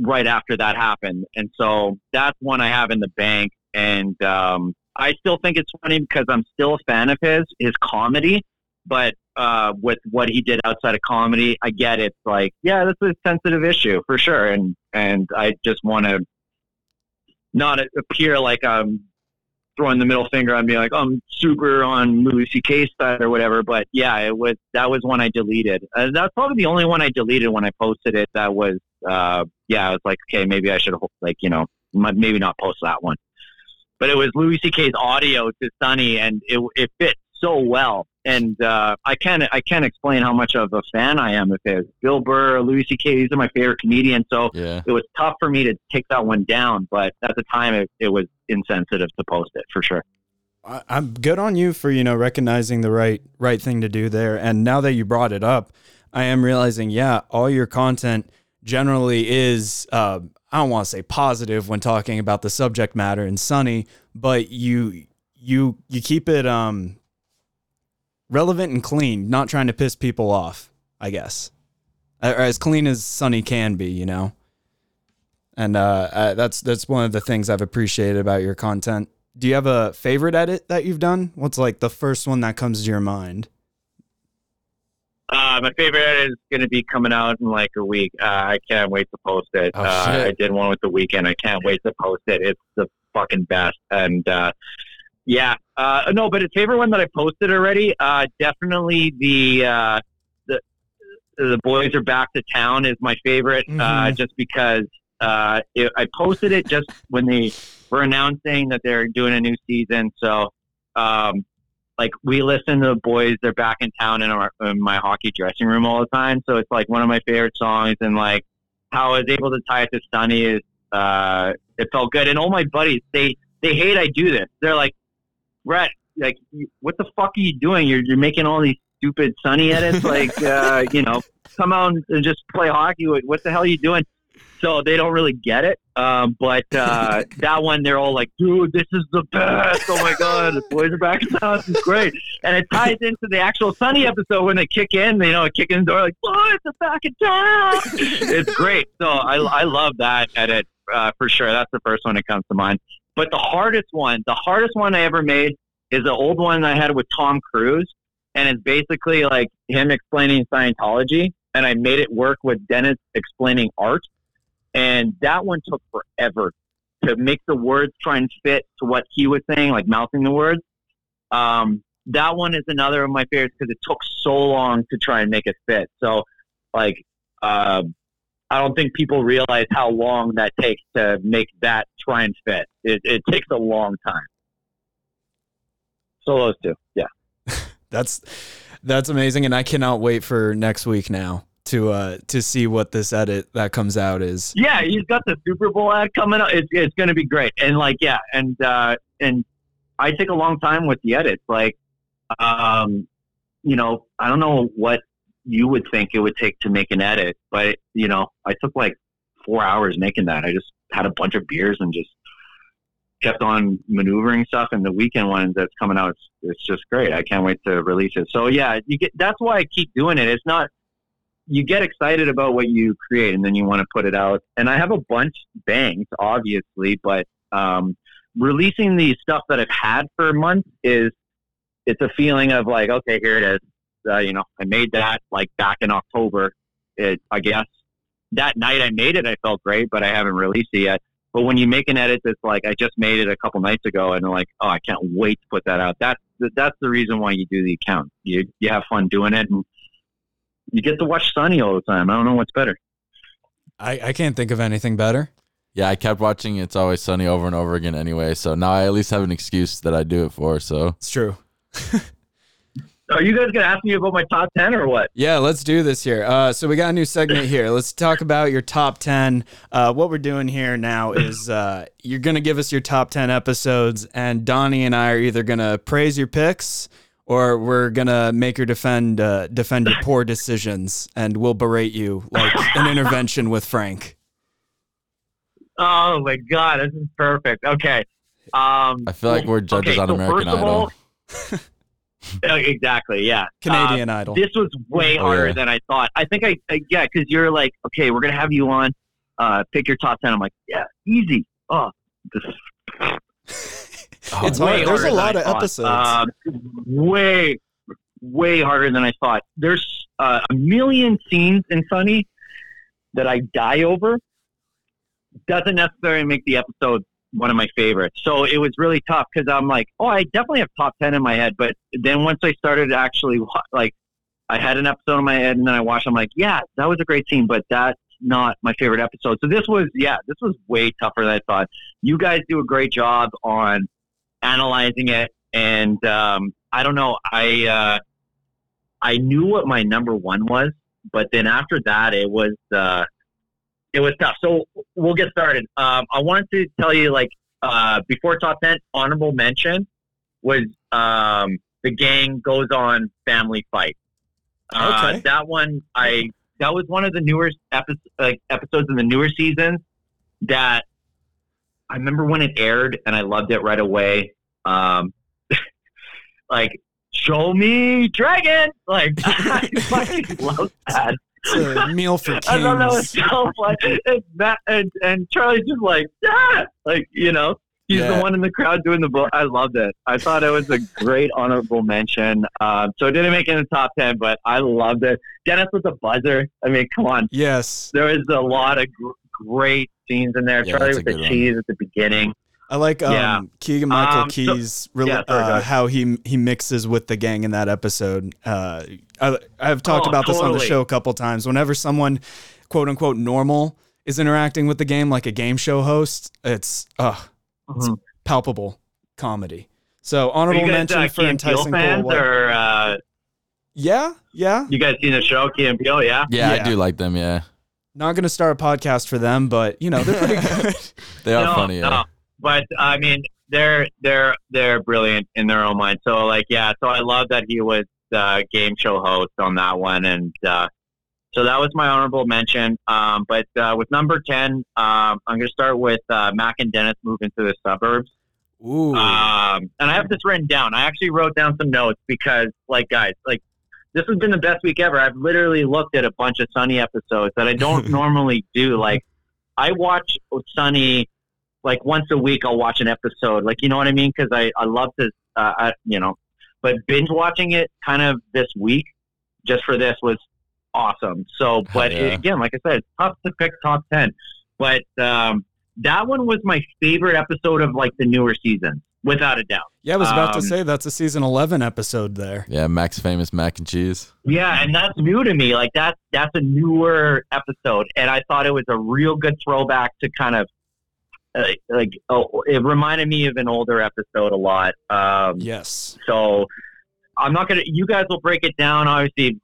right after that happened, and so that's one I have in the bank. And um, I still think it's funny because I'm still a fan of his his comedy, but uh, with what he did outside of comedy, I get it. Like, yeah, this is a sensitive issue for sure, and and I just want to not appear like I'm throwing the middle finger on me, like I'm super on Louis C.K. side or whatever. But yeah, it was that was one I deleted. Uh, that's probably the only one I deleted when I posted it. That was uh, yeah, I was like, okay, maybe I should like you know maybe not post that one. But it was Louis C.K.'s audio to Sunny, and it it fit so well. And uh, I can't I can't explain how much of a fan I am of his. Bill Burr, Louis C.K. These are my favorite comedians. So Yeah. it was tough for me to take that one down. But at the time, it, it was insensitive to post it for sure. I, I'm good on you for you know recognizing the right right thing to do there. And now that you brought it up, I am realizing, yeah, all your content generally is uh, I don't want to say positive when talking about the subject matter and Sunny, but you you you keep it um relevant and clean, not trying to piss people off. I guess, or as clean as Sunny can be, you know. And uh, uh, that's that's one of the things I've appreciated about your content. Do you have a favorite edit that you've done? What's like the first one that comes to your mind? Uh, my favorite edit is going to be coming out in like a week. Uh, I can't wait to post it. Oh, uh. I did one with the Weeknd. I can't wait to post it. It's the fucking best. And uh, yeah, uh, no, but a favorite one that I posted already. Uh, definitely the uh, the the boys are back to town is my favorite. Uh, Mhm. just because uh, it, I posted it just when they were announcing that they're doing a new season. So. Um, like we listen to the boys they're back in town in, our, in my hockey dressing room all the time so it's like one of my favorite songs and like how i was able to tie it to sunny is uh it felt good and all my buddies they they hate i do this they're like brett like what the fuck are you doing you're, you're making all these stupid sunny edits like uh you know come out and just play hockey What- the hell are you doing so they don't really get it um, but uh, that one they're all like dude this is the best oh my god the boys are back in town this is great and it ties into the actual Sunny episode when they kick in. You know, kick in the door like, "Boys, are back in town." it's great. So I, I love that edit uh, for sure. That's the first one that comes to mind. But the hardest one, the hardest one I ever made is the old one I had with Tom Cruise, and it's basically like him explaining Scientology, and I made it work with Dennis explaining art, and that one took forever to make the words try and fit to what he was saying, like mouthing the words. Um, that one is another of my favorites because it took so long to try and make it fit. So, like, um, I don't think people realize how long that takes to make that try and fit. It, it takes a long time. So those two, yeah. That's that's amazing, and I cannot wait for next week now to uh to see what this edit that comes out is. Yeah, he's got the Super Bowl ad coming up. It's, it's going to be great. And like, yeah, and uh, and I take a long time with the edits. Like, um, you know, I don't know what you would think it would take to make an edit, but you know, I took like four hours making that. I just had a bunch of beers and just kept on maneuvering stuff. And the Weeknd one that's coming out, it's, it's just great. I can't wait to release it. So yeah, you get. That's why I keep doing it. It's not you get excited about what you create and then you want to put it out. And I have a bunch banked, obviously, but um, releasing the stuff that I've had for months is it's a feeling of like, okay, here it is. Uh, you know, I made that like back in October. It, I guess that night I made it, I felt great, but I haven't released it yet. But when you make an edit that's like, I just made it a couple nights ago, and like, oh, I can't wait to put that out. That's that's the reason why you do the account. You you have fun doing it, and you get to watch Sunny all the time. I don't know what's better. I I can't think of anything better. Yeah, I kept watching It's Always Sunny over and over again anyway. So now I at least have an excuse that I do it for. So It's true. Are you guys gonna ask me about my top ten or what? Yeah, let's do this here. Uh, so we got a new segment here. Let's talk about your top ten. Uh, what we're doing here now is uh, you're gonna give us your top ten episodes, and Donnie and I are either gonna praise your picks or we're gonna make her defend uh, defend your poor decisions, and we'll berate you like an intervention with Frank. Oh my god, this is perfect. Okay. Um, I feel like we're judges okay, on so American first of Idol. all- exactly. Yeah. Canadian Uh, Idol. This was way Oh, harder yeah. than I thought. I think I, I yeah, because you're like, okay, we're gonna have you on. uh, pick your top ten. I'm like, yeah, easy. Oh, this Oh, It's way hard. There's a lot of episodes. Um, way, way harder than I thought. There's uh, a million scenes in Sunny that I die over. Doesn't necessarily make the episode one of my favorites. So it was really tough because I'm like, oh, I definitely have top ten in my head. But then once I started actually like, I had an episode in my head, and then I watched. I'm like, yeah, that was a great scene, but that's not my favorite episode. So this was, yeah, this was way tougher than I thought. You guys do a great job on analyzing it, and um, I don't know, I uh, I knew what my number one was, but then after that, it was uh, it was tough. So we'll get started. Um, I wanted to tell you, like, uh, before top ten, honorable mention was um, the gang goes on family fight. Uh, Okay. That one, I that was one of the newer episodes, like episodes in the newer season that I remember when it aired, and I loved it right away. Um, like, show me dragon! Like, I fucking love that. It's a meal for kings. I thought that was so fun. And, that, and, and Charlie's just like, yeah! Like, you know, he's Yeah. the one in the crowd doing the book. I loved it. I thought it was a great honorable mention. Um, so it didn't make it in the top 10, but I loved it. Dennis with the buzzer. I mean, come on. yes, There was a lot of gr- great scenes in there. Yeah, Charlie with the good one. cheese at the beginning. I like um, Yeah. Keegan Michael Um, so- Key's rela- yeah, sorry, uh, how he he mixes with the gang in that episode. Uh, I, I've talked Oh, about this on the show a couple times. Whenever someone, quote unquote, normal is interacting with the game like a game show host, it's uh, Mhm. palpable comedy. So honorable guys mention uh, for Key and Peele enticing fans, Cole. or uh, Yeah, yeah. you guys seen the show Key and Peele? Yeah. yeah, Yeah. I do like them. Yeah, Not gonna start a podcast for them, but you know they're pretty good. they are no, funny. Yeah. But I mean, they're they're they're brilliant in their own mind. So like, yeah. So I love that he was the game show host on that one, and uh, so that was my honorable mention. Um, but uh, with number ten, um, I'm going to start with uh, Mac and Dennis moving to the suburbs. Ooh, Um, and I have this written down. I actually wrote down some notes because, like, guys, like this has been the best week ever. I've literally looked at a bunch of Sunny episodes that I don't normally do. Like, I watch Sunny like once a week. I'll watch an episode. Like, you know what I mean? Because I I love to, uh, I, you know, but binge watching it kind of this week just for this was awesome. So, but yeah. again, like I said, it's tough to pick top ten. But um, that one was my favorite episode of like the newer season, without a doubt. yeah. I was about to um, say that's a season eleven episode there. Yeah, Mac's famous mac and cheese. Yeah, and that's new to me. Like that's that's a newer episode, and I thought it was a real good throwback to kind of uh, like oh, it reminded me of an older episode a lot. Um, Yes. So I'm not gonna. You guys will break it down, obviously,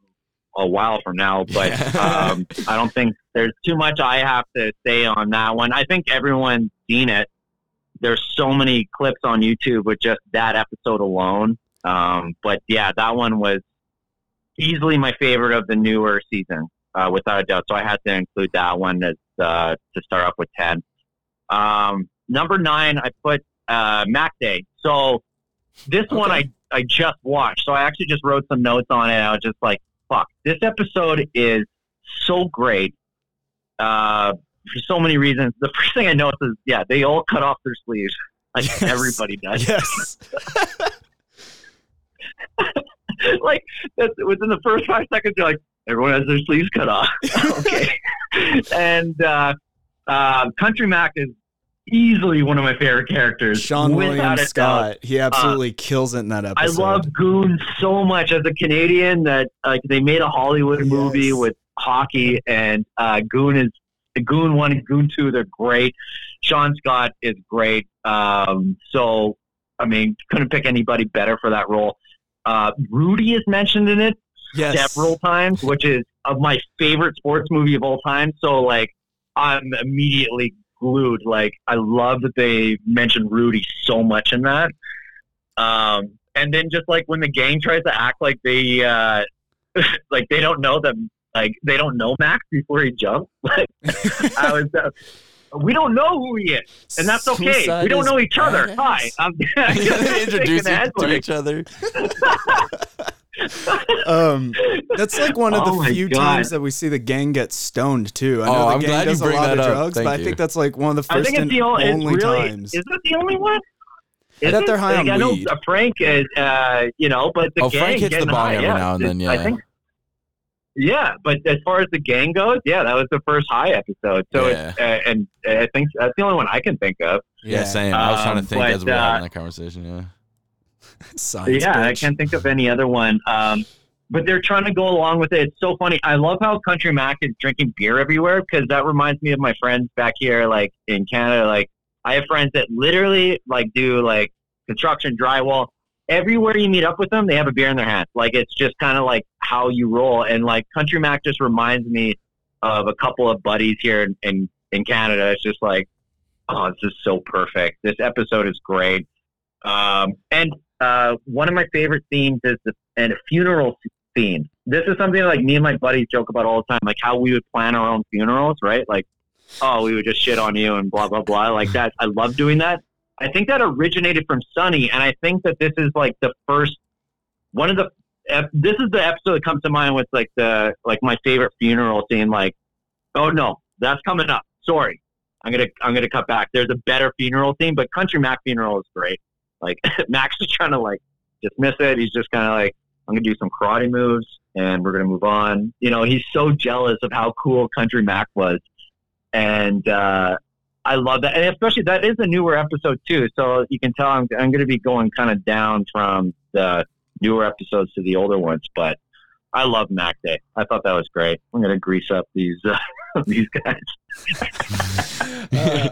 a while from now. But um, I don't think there's too much I have to say on that one. I think everyone's seen it. There's so many clips on YouTube with just that episode alone. Um, but yeah, that one was easily my favorite of the newer season, uh, without a doubt. So I had to include that one as uh, to start off with ten. Um, number nine, I put uh, Mac Day. So this one I I just watched, so I actually just wrote some notes on it. I was just like, "Fuck, this episode is so great." Uh, for so many reasons. The first thing I noticed is, yeah, they all cut off their sleeves, like Yes. everybody does. Yes. like that's within the first five seconds, you're like, everyone has their sleeves cut off. okay. and uh, uh, Country Mac is easily one of my favorite characters. Seann William. Scott. He absolutely kills it in that episode. I love Goon so much as a Canadian that like they made a Hollywood movie with hockey and uh, Goon is Goon one and Goon two. They're great. Seann Scott is great. Um, so I mean, couldn't pick anybody better for that role. Uh, Rudy is mentioned in it yes. several times, which is of my favorite sports movie of all time. So like I'm immediately glued. Like I love that they mentioned Rudy so much in that. Um, and then just like when the gang tries to act like they uh, like they don't know them, like they don't know Max before he jumps. Like I was. Uh, we don't know who he is, and that's okay. Suicide we don't know each other. Hi, I'm Yeah, they introduce you to each other. um, that's like one of Oh the my few God. times that we see the gang get stoned too. I know Oh, the I'm gang glad you does a lot of up. drugs, Thank but I think that's like one of the I first think it's and the only. Only really. times. Is it the only one? Is bet it? they're high Like, on I know weed. Frank is, uh, you know, but the Oh, gang Frank hits the getting bong high, every yeah, now and then, Yeah, I think. Yeah, but as far as the gang goes, yeah, that was the first high episode. So, Yeah. it's, uh, and I think that's the only one I can think of. Yeah, same. I was trying to Um, think but, as we were uh, having that conversation. Yeah. Science yeah, I can't think of any other one. Um, but they're trying to go along with it. It's so funny. I love how Country Mac is drinking beer everywhere because that reminds me of my friends back here, like in Canada. Like I have friends that literally like do like construction, drywall. Everywhere you meet up with them, they have a beer in their hand. Like it's just kind of like how you roll. And like Country Mac just reminds me of a couple of buddies here in, in, in Canada. It's just like, oh, this is so perfect. This episode is great. Um, and uh, one of my favorite themes is the and a funeral theme. This is something like me and my buddies joke about all the time, like how we would plan our own funerals, right? Like, oh, we would just shit on you and blah blah blah, like that. I love doing that. I think that originated from Sunny, and I think that this is like the first one of the. This is the episode that comes to mind with like the like my favorite funeral scene. Like, oh no, that's coming up. Sorry, I'm gonna I'm gonna cut back. There's a better funeral theme, but Country Mac funeral is great. Like Max is trying to like dismiss it. He's just kind of like, I'm gonna do some karate moves and we're gonna move on. You know, he's so jealous of how cool Country Mac was, and uh, I love that. And especially that is a newer episode too, so you can tell I'm I'm gonna be going kind of down from the newer episodes to the older ones, but. I love Mac Day. I thought that was great. I'm gonna grease up these uh, these guys. Uh,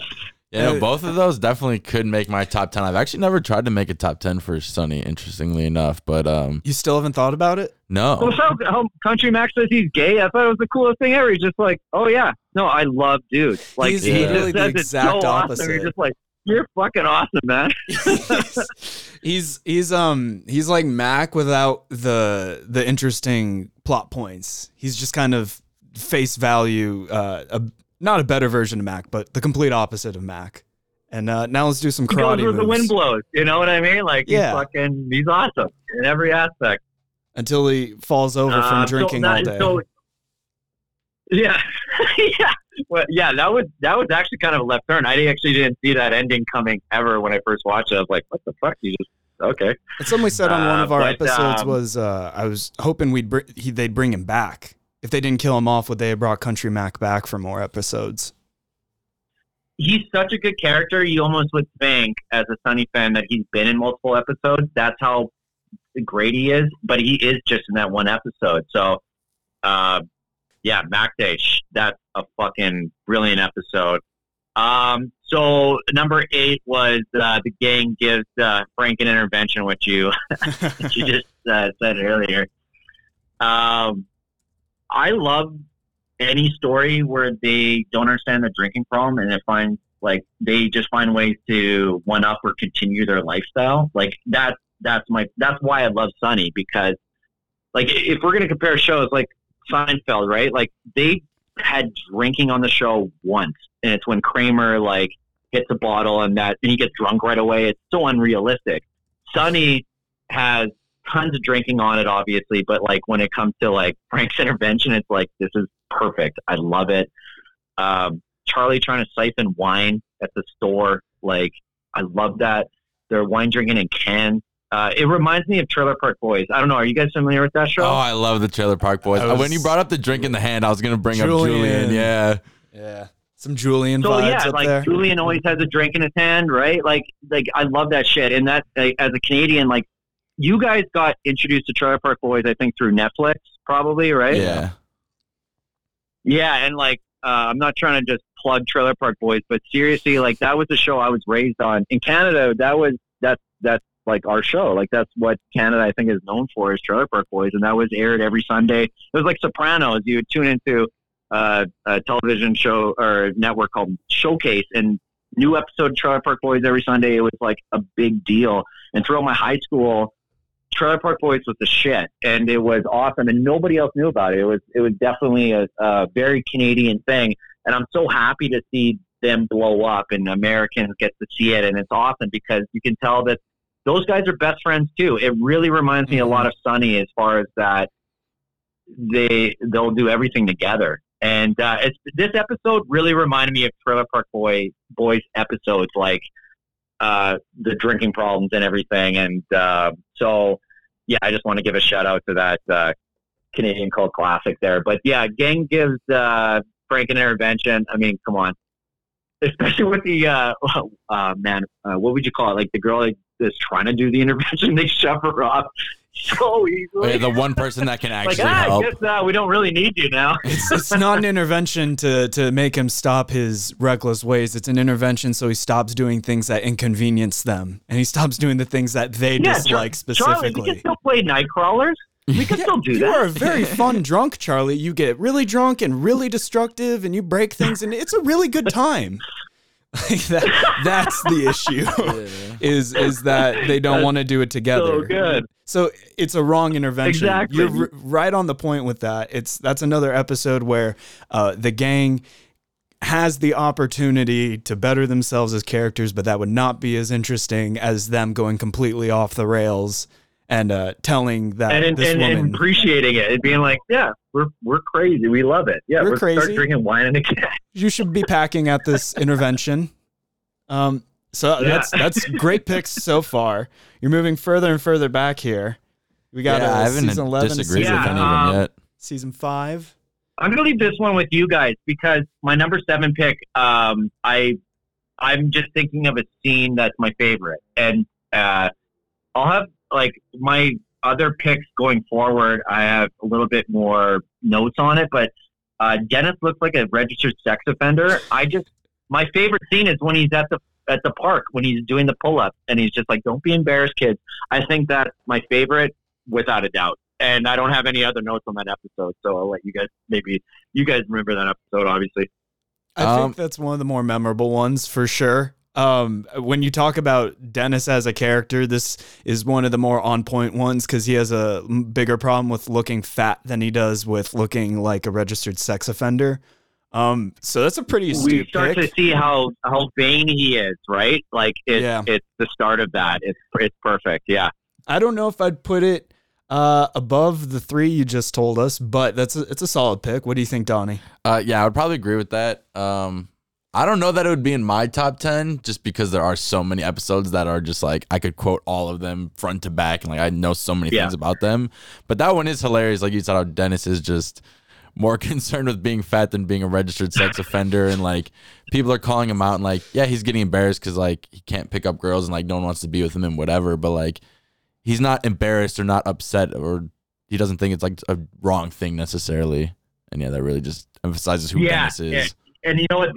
Yeah, no, Uh, both of those definitely could make my top ten. I've actually never tried to make a top ten for Sunny, interestingly enough, but um, you still haven't thought about it? no. Well, so how Country Mac says he's gay. I thought it was the coolest thing ever. He's just like, oh yeah, no, I love dudes. Like He's he literally just the says it's exact so opposite. Awesome. You're just like, you're fucking awesome, man. he's he's um he's like Mac without the the interesting plot points. He's just kind of face value, uh, a, not a better version of Mac, but the complete opposite of Mac. And uh, now let's do some he goes karate where the wind blows. You know what I mean? Like he's Yeah. fucking, he's awesome in every aspect. until he falls over from Uh, so drinking that all day. so- yeah, yeah. Well, yeah, that was that was actually kind of a left turn. I actually didn't see that ending coming ever when I first watched it. I was like, what the fuck? You just okay. That's something we said on one Uh, of our but, episodes um, was uh, I was hoping we'd br- he, they'd bring him back. If they didn't kill him off, would they have brought Country Mac back for more episodes? he's such a good character. You almost would think, as a Sunny fan, that he's been in multiple episodes. That's how great he is. But he is just in that one episode. So, uh, yeah, Mac Day. That's a fucking brilliant episode. Um, so number eight was uh, the gang gives uh, Frank an intervention, which you you just uh, said earlier. Um, I love any story where they don't understand the drinking problem and they find like they just find ways to one up or continue their lifestyle. Like that that's my that's why I love Sunny because like if we're gonna compare shows like Seinfeld, right? Like they had drinking on the show once and it's when Kramer like hits a bottle and that and he gets drunk right away. It's so unrealistic. Sunny has tons of drinking on it, obviously, but like when it comes to like Frank's intervention, it's like this is perfect. I love it. Um, Charlie trying to siphon wine at the store, like I love that. They're wine drinking in cans. Uh, it reminds me of Trailer Park Boys. I don't know. Are you guys familiar with that show? Oh, I love the Trailer Park Boys. I Uh, when you brought up the drink in the hand, I was gonna bring Julian. up Julian. Yeah, Yeah, some Julian so vibes yeah, up like there. Julian always has a drink in his hand, right? Like, like I love that shit. And that, like, as a Canadian, like, you guys got introduced to Trailer Park Boys, I think, through Netflix, probably, right? yeah. Yeah, and like uh, I'm not trying to just plug Trailer Park Boys, but seriously, like that was the show I was raised on. In Canada, that was that's that's like our show. Like that's what Canada I think is known for is Trailer Park Boys, and that was aired every Sunday. It was like Sopranos. You would tune into uh, a television show or network called Showcase, and new episode of Trailer Park Boys every Sunday. It was like a big deal. And throughout my high school, Trailer Park Boys was the shit, and it was awesome, and nobody else knew about it. It was it was definitely a, a very Canadian thing, and I'm so happy to see them blow up and Americans get to see it, and it's awesome because you can tell that those guys are best friends too. It really reminds me a lot of Sunny as far as that they they'll do everything together. And uh, it's, this episode really reminded me of Trailer Park Boy Boys episodes, like uh, the drinking problems and everything. And uh, so, yeah, I just want to give a shout out to that uh, Canadian cult classic there. But yeah, Gang gives uh, Frank an intervention. I mean, come on, especially with the uh, uh, man, uh, what would you call it? Like the girl that's trying to do the intervention, they shove her off so easily. Yeah, the one person that can like, actually ah, I help. guess uh, we don't really need you now. It's, it's not an intervention to, to make him stop his reckless ways. It's an intervention so he stops doing things that inconvenience them and he stops doing the things that they Yeah, dislike Char- Charlie, we specifically. can still play Nightcrawlers. We can still do you that. You are a very fun drunk, Charlie. You get really drunk and really destructive and you break things and it's a really good time. Like that, that's the issue. Is is that they don't want to do it together. so good. So it's a wrong intervention. Exactly. You're r- right on the point with that. It's that's another episode where uh, the gang has the opportunity to better themselves as characters, but that would not be as interesting as them going completely off the rails and uh, telling that And, and, this and, woman. and appreciating it and being like, yeah, we're we're crazy. We love it. Yeah, We're we're crazy. start drinking wine and again. you should be packing at this intervention. Um, so Yeah. that's that's great picks so far. You're moving further and further back here. We got yeah, uh, I haven't season eleven, to disagreed season, with Yeah, any of them yet. season five. I'm gonna leave this one with you guys because my number seven pick, um, I I'm just thinking of a scene that's my favorite, and uh, I'll have like my other picks going forward. I have a little bit more notes on it, but uh, Dennis looks like a registered sex offender. I just my favorite scene is when he's at the at the park when he's doing the pull up and he's just like, "Don't be embarrassed, kids." I think that's my favorite without a doubt. And I don't have any other notes on that episode, so I'll let you guys maybe you guys remember that episode, obviously. I Um, think that's one of the more memorable ones for sure. Um, when you talk about Dennis as a character, this is one of the more on point ones because he has a bigger problem with looking fat than he does with looking like a registered sex offender. Um, so that's a pretty we start pick. to see how how vain he is, right? Like it's Yeah. it's the start of that. It's it's perfect. Yeah. I don't know if I'd put it uh, above the three you just told us, but that's a, it's a solid pick. What do you think, Donnie? Uh, yeah, I would probably agree with that. Um, I don't know that it would be in my top 10 just because there are so many episodes that are just like I could quote all of them front to back and like I know so many Yeah. things about them. But that one is hilarious. Like you said, how Dennis is just more concerned with being fat than being a registered sex offender. And like people are calling him out and like, yeah, he's getting embarrassed because like he can't pick up girls and like no one wants to be with him and whatever. But like he's not embarrassed or not upset or he doesn't think it's like a wrong thing necessarily. And yeah, that really just emphasizes who Yeah, Dennis is. yeah. And you know what,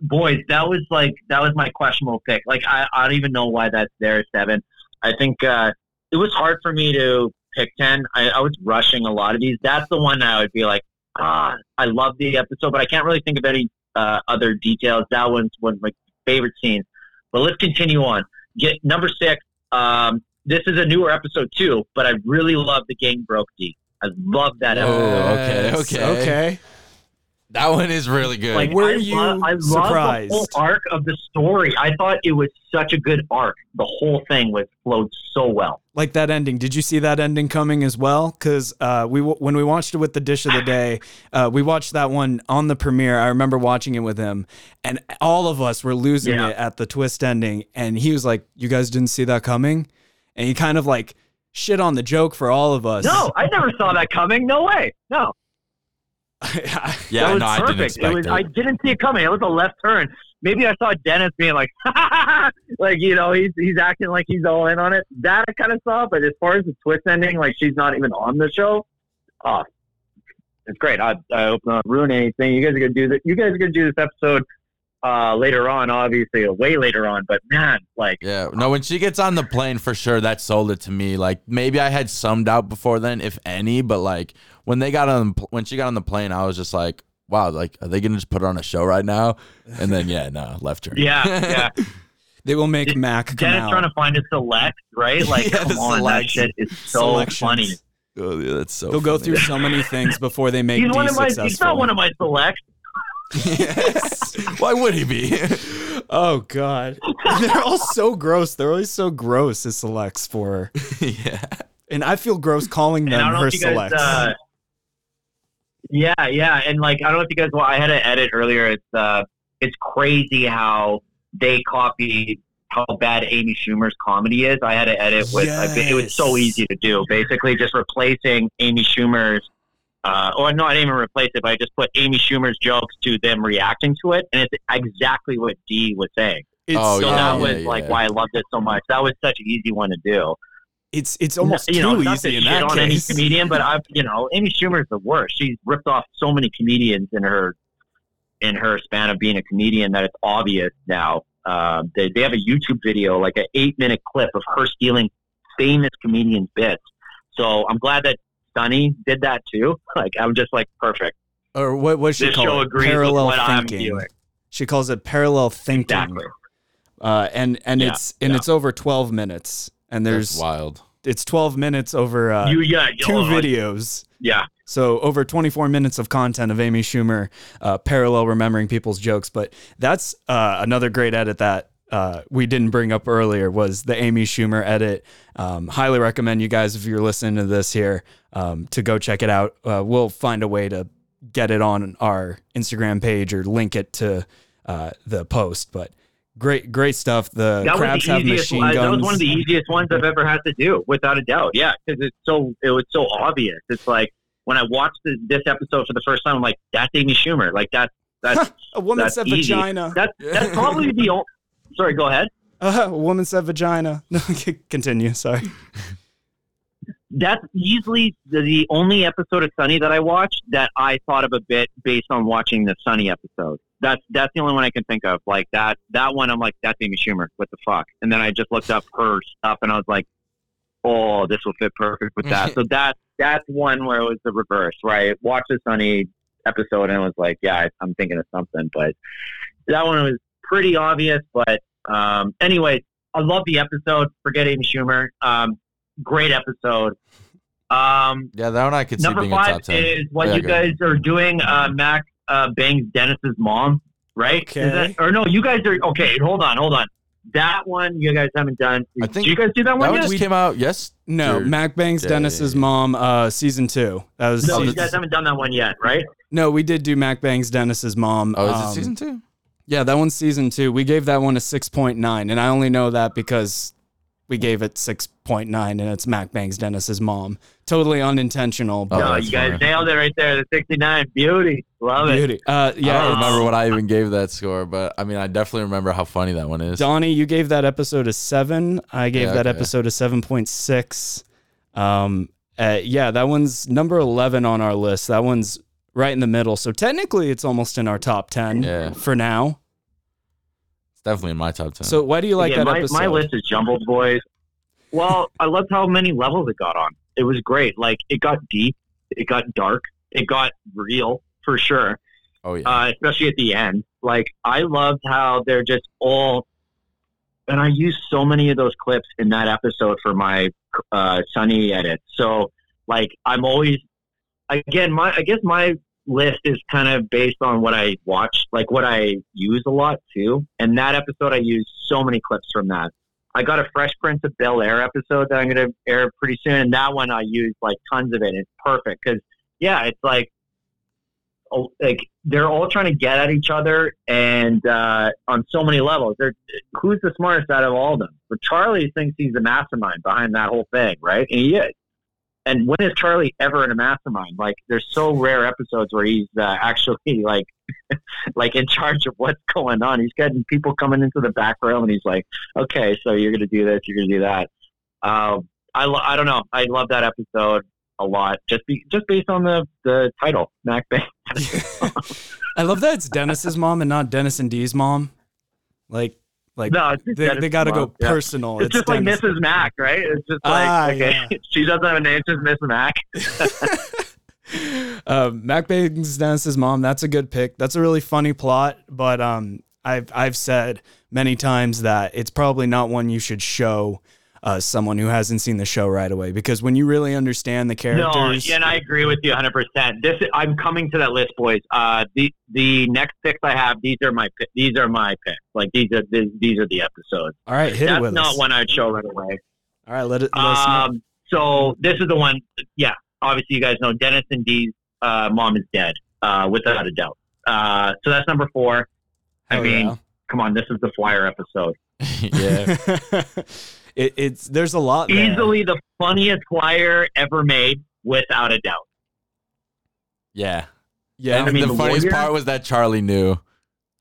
boys, that was like that was my questionable pick. Like I, I don't even know why that's there, seven. I think uh, it was hard for me to pick ten. I, I was rushing a lot of these. That's the one that I would be like, ah, I love the episode, but I can't really think of any uh, other details. That one's one of my favorite scenes. But let's continue on. Get number six. Um, this is a newer episode too, but I really love the gang broke Dee. I love that Oh, episode. okay, okay. okay. That one is really good. Like, Were I you love, I love surprised? the whole arc of the story. I thought it was such a good arc. The whole thing was flowed so well. like that ending. Did you see that ending coming as well? Because uh, we when we watched it with the dish of the day, uh, we watched that one on the premiere. I remember watching it with him, and all of us were losing Yeah. it at the twist ending. And he was like, "You guys didn't see that coming," and he kind of like shit on the joke for all of us. No, I never saw that coming. No way. No, yeah, that was no, I didn't perfect. expect it was. it. I didn't see it coming. It was a left turn. Maybe I saw Dennis being like, like you know, he's he's acting like he's all in on it. That I kind of saw. But as far as the twist ending, like she's not even on the show. Oh, it's great. I I hope not ruin anything. You guys are gonna do that. You guys are gonna do this episode uh, later on, obviously, way later on. But man, like. yeah, no, when she gets on the plane, for sure, that sold it to me. Like maybe I had some doubt before then, if any, but like when they got on, when she got on the plane, I was just like, wow, like are they gonna just put her on a show right now? And then yeah, no, left her. Yeah, yeah. They will make Mac come Dennis out. trying to find a select, right? Like, Yeah, come on, that shit is so funny. Oh, yeah, that's so. They'll go through so many things before they make He's Dee one of my. successful. He's not one of my selects. yes. Why would he be? Oh god, they're all so gross. They're always so gross. As selects for, her. yeah. and I feel gross calling them her if you guys. selects. Uh, yeah, yeah, and like I don't know if you guys. Well, I had to edit earlier. It's uh, it's crazy how they copied how bad Amy Schumer's comedy is. I had to edit with. like, it was so easy to do. Basically, just replacing Amy Schumer's. Uh, or no, I didn't even replace it, but I just put Amy Schumer's jokes to them reacting to it, and it's exactly what Dee was saying. It's, Oh, So yeah, that um, was yeah, like yeah. why I loved it so much. That was such an easy one to do. It's it's almost you know, too not to easy in shit that on any comedian, but I, you know, Amy Schumer's the worst. She's ripped off so many comedians in her in her span of being a comedian that it's obvious now. Uh, they they have a YouTube video, like an eight minute clip of her stealing famous comedians' bits. So I'm glad that Sunny did that too. Like I'm just like perfect. Or what what she This call show it? agrees Parallel with what I'm thinking. doing. She calls it parallel thinking. Exactly. Uh, and and Yeah, it's and yeah. it's over 12 minutes and There's there's wild. it's 12 minutes over uh, you yeah you two know, videos. Yeah. So over 24 minutes of content of amy schumer uh, parallel remembering people's jokes. But that's uh, another great edit that uh, we didn't bring up earlier was the amy schumer edit. Um, highly recommend you guys if you're listening to this here um, to go check it out. Uh, we'll find a way to get it on our instagram page or link it to uh, the post. But great great stuff the that crabs was the have easiest. machine guns That was one of the easiest ones I've ever had to do, without a doubt. Yeah, because it's so it was so obvious. It's like when I watched the, this episode for the first time, I'm like, "That's Amy Schumer." Like that's that's a woman That's said easy. vagina that's that's probably the only. Sorry, go ahead. Uh, a woman said vagina. No, continue. Sorry. That's easily the, the only episode of Sunny that I watched that I thought of a bit based on watching the Sunny episode. That's that's the only one I can think of. Like that that one, I'm like, that's Amy Schumer. What the fuck? And then I just looked up her stuff, and I was like, oh, this will fit perfect with that. so that that's one where it was the reverse, right? Watch the Sunny episode, and it was like, yeah, I, I'm thinking of something, but that one was pretty obvious. But um, anyway, I love the episode. Forget Amy Schumer. Um, great episode. Um, Yeah, that one I could see number being a top five ten. is what Yeah, you go guys are doing. Uh, Mac uh, bangs Dennis's mom, right? Okay. Is that, or no, you guys are okay. Hold on, hold on. That one you guys haven't done. I think do you guys do that one. That one one yet? just came out. Yes. No, Sure. Mac Bangs Yeah, Dennis's yeah, yeah. mom, uh, season two. That was no, you guys haven't done that one yet, right? no. We did do Mac Bangs Dennis's mom. Oh, is um, it season two? Yeah, that one's season two. We gave that one a six point nine, and I only know that because we gave it six point nine, and it's Mac Bangs Dennis's mom. Totally unintentional, Oh, but no, you guys funny. nailed it right there. The 69 beauty, love it. beauty. Uh, yeah, I don't remember what I even gave that score, but I mean, I definitely remember how funny that one is. Donnie, you gave that episode a seven. I gave Yeah, that okay. episode a seven point six. Um, uh, yeah, that one's number eleven on our list. That one's right in the middle. So technically, it's almost in our top ten Yeah. for now. It's definitely in my top ten. So why do you like Again, that my, episode? my list is jumbled, boys. Well, I loved how many levels it got on. It was great. Like it got deep, it got dark, it got real for sure. oh yeah, uh, especially at the end. Like I loved how they're just all, and I used so many of those clips in that episode for my uh, Sunny edit. So like I'm always, again, my I guess my list is kind of based on what I watch, like what I use a lot too. And that episode, I used so many clips from that. I got a Fresh Prince of Bel Air episode that I'm going to air pretty soon, and that one I used like tons of it. It's perfect because yeah, it's like like they're all trying to get at each other and uh, on so many levels. They're, who's the smartest out of all of them? But Charlie thinks he's the mastermind behind that whole thing, right? And he is. And when is Charlie ever in a mastermind? Like, there's so rare episodes where he's uh, actually like, like in charge of what's going on. He's getting people coming into the back room, and he's like, "Okay, so you're going to do this, you're going to do that." Um, I lo- I don't know. I love that episode a lot, just be just based on the the title, Mac Bang. I love that it's Dennis's mom and not Dennis and Dee's mom. Like, like No, they, they got to go Yeah. personal. It's, just like Mrs. Mac, right? It's just like Ah, okay, yeah. she doesn't have a name, it's just Miss Mac. uh, Mac Bangs Dennis's mom. That's a good pick. That's a really funny plot, but um, I've I've said many times that it's probably not one you should show uh, someone who hasn't seen the show right away because when you really understand the characters, No, and I agree with you 100. percent This I'm coming to that list, boys. Uh, the the next picks I have, these are my these are my picks. Like these are these, these are the episodes. all right, hit it That's with not us. one I'd show right away. All right, let it. Let. Um, so this is the one. Yeah, obviously you guys know Dennis and Dee's uh, mom is dead, uh, without a doubt. Uh, so that's number four. I mean, yeah. come on, this is the Flyer episode. yeah. it, it's there's a lot. there. Easily the funniest Flyer ever made, without a doubt. Yeah. Yeah, and I mean, the the funniest warrior- part was that Charlie knew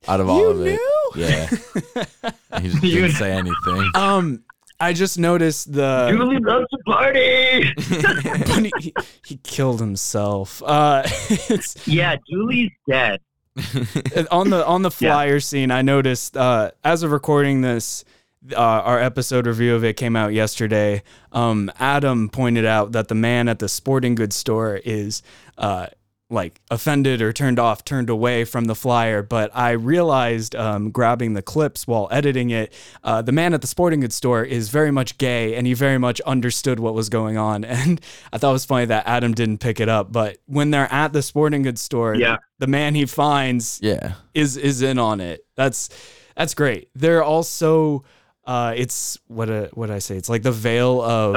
out of all you of it. knew? Yeah. He just didn't say anything. um, I just noticed the. Dooley loves to party. he, he, he killed himself. Uh, it's yeah, Dooley's dead. on the on the Yeah. flyer scene. I noticed uh, as of recording this, uh, our episode review of it came out yesterday. Um, Adam pointed out that the man at the sporting goods store is uh, like offended or turned off, turned away from the flyer. But I realized um, grabbing the clips while editing it, uh, the man at the sporting goods store is very much gay and he very much understood what was going on. And I thought it was funny that Adam didn't pick it up. But when they're at the sporting goods store, Yeah. the man he finds yeah. is is in on it. That's that's great. They're also uh it's what a what I say. It's like the veil of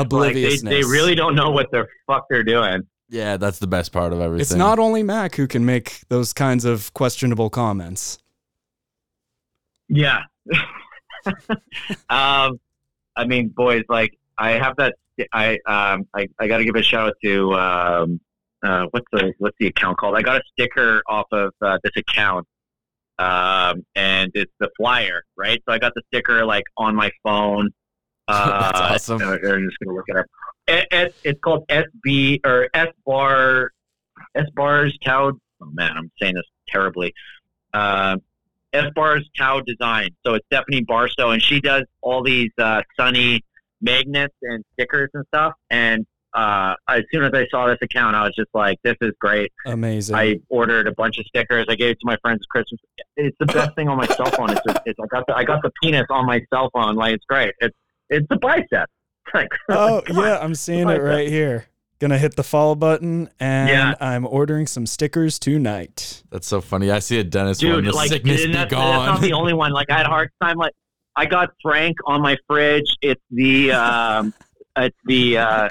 Oblivious. Like, they, they really don't know what the fuck they're doing. Yeah, that's the best part of everything. it's not only Mac who can make those kinds of questionable comments. Yeah. um, I mean, boys, like I have that. I um, I, I got to give a shout out to um, uh, what's the what's the account called? I got a sticker off of uh, this account, um, and it's the flyer, right? So I got the sticker like on my phone. Uh, That's awesome. I'm just gonna look it up. It, it, it's called SB or S bar S bars cow. Oh man, I'm saying this terribly. Uh, S bars cow design. So it's Stephanie Barstow, and she does all these uh, sunny magnets and stickers and stuff. And uh, as soon as I saw this account, I was just like, "This is great." Amazing. I ordered a bunch of stickers. I gave it to my friends for Christmas. It's the best thing on my cell phone. It's, just, it's I got the I got the penis on my cell phone. Like it's great. It's it's the bicep. Like oh come on. yeah, I'm seeing it right here. Gonna hit the follow button and Yeah. I'm ordering some stickers tonight. That's so funny. I see a Dennis one. dude. The Like, sickness be that's, that's not the only one. Like, I had a hard time. Like, I got Frank on my fridge. It's the um, it's the uh,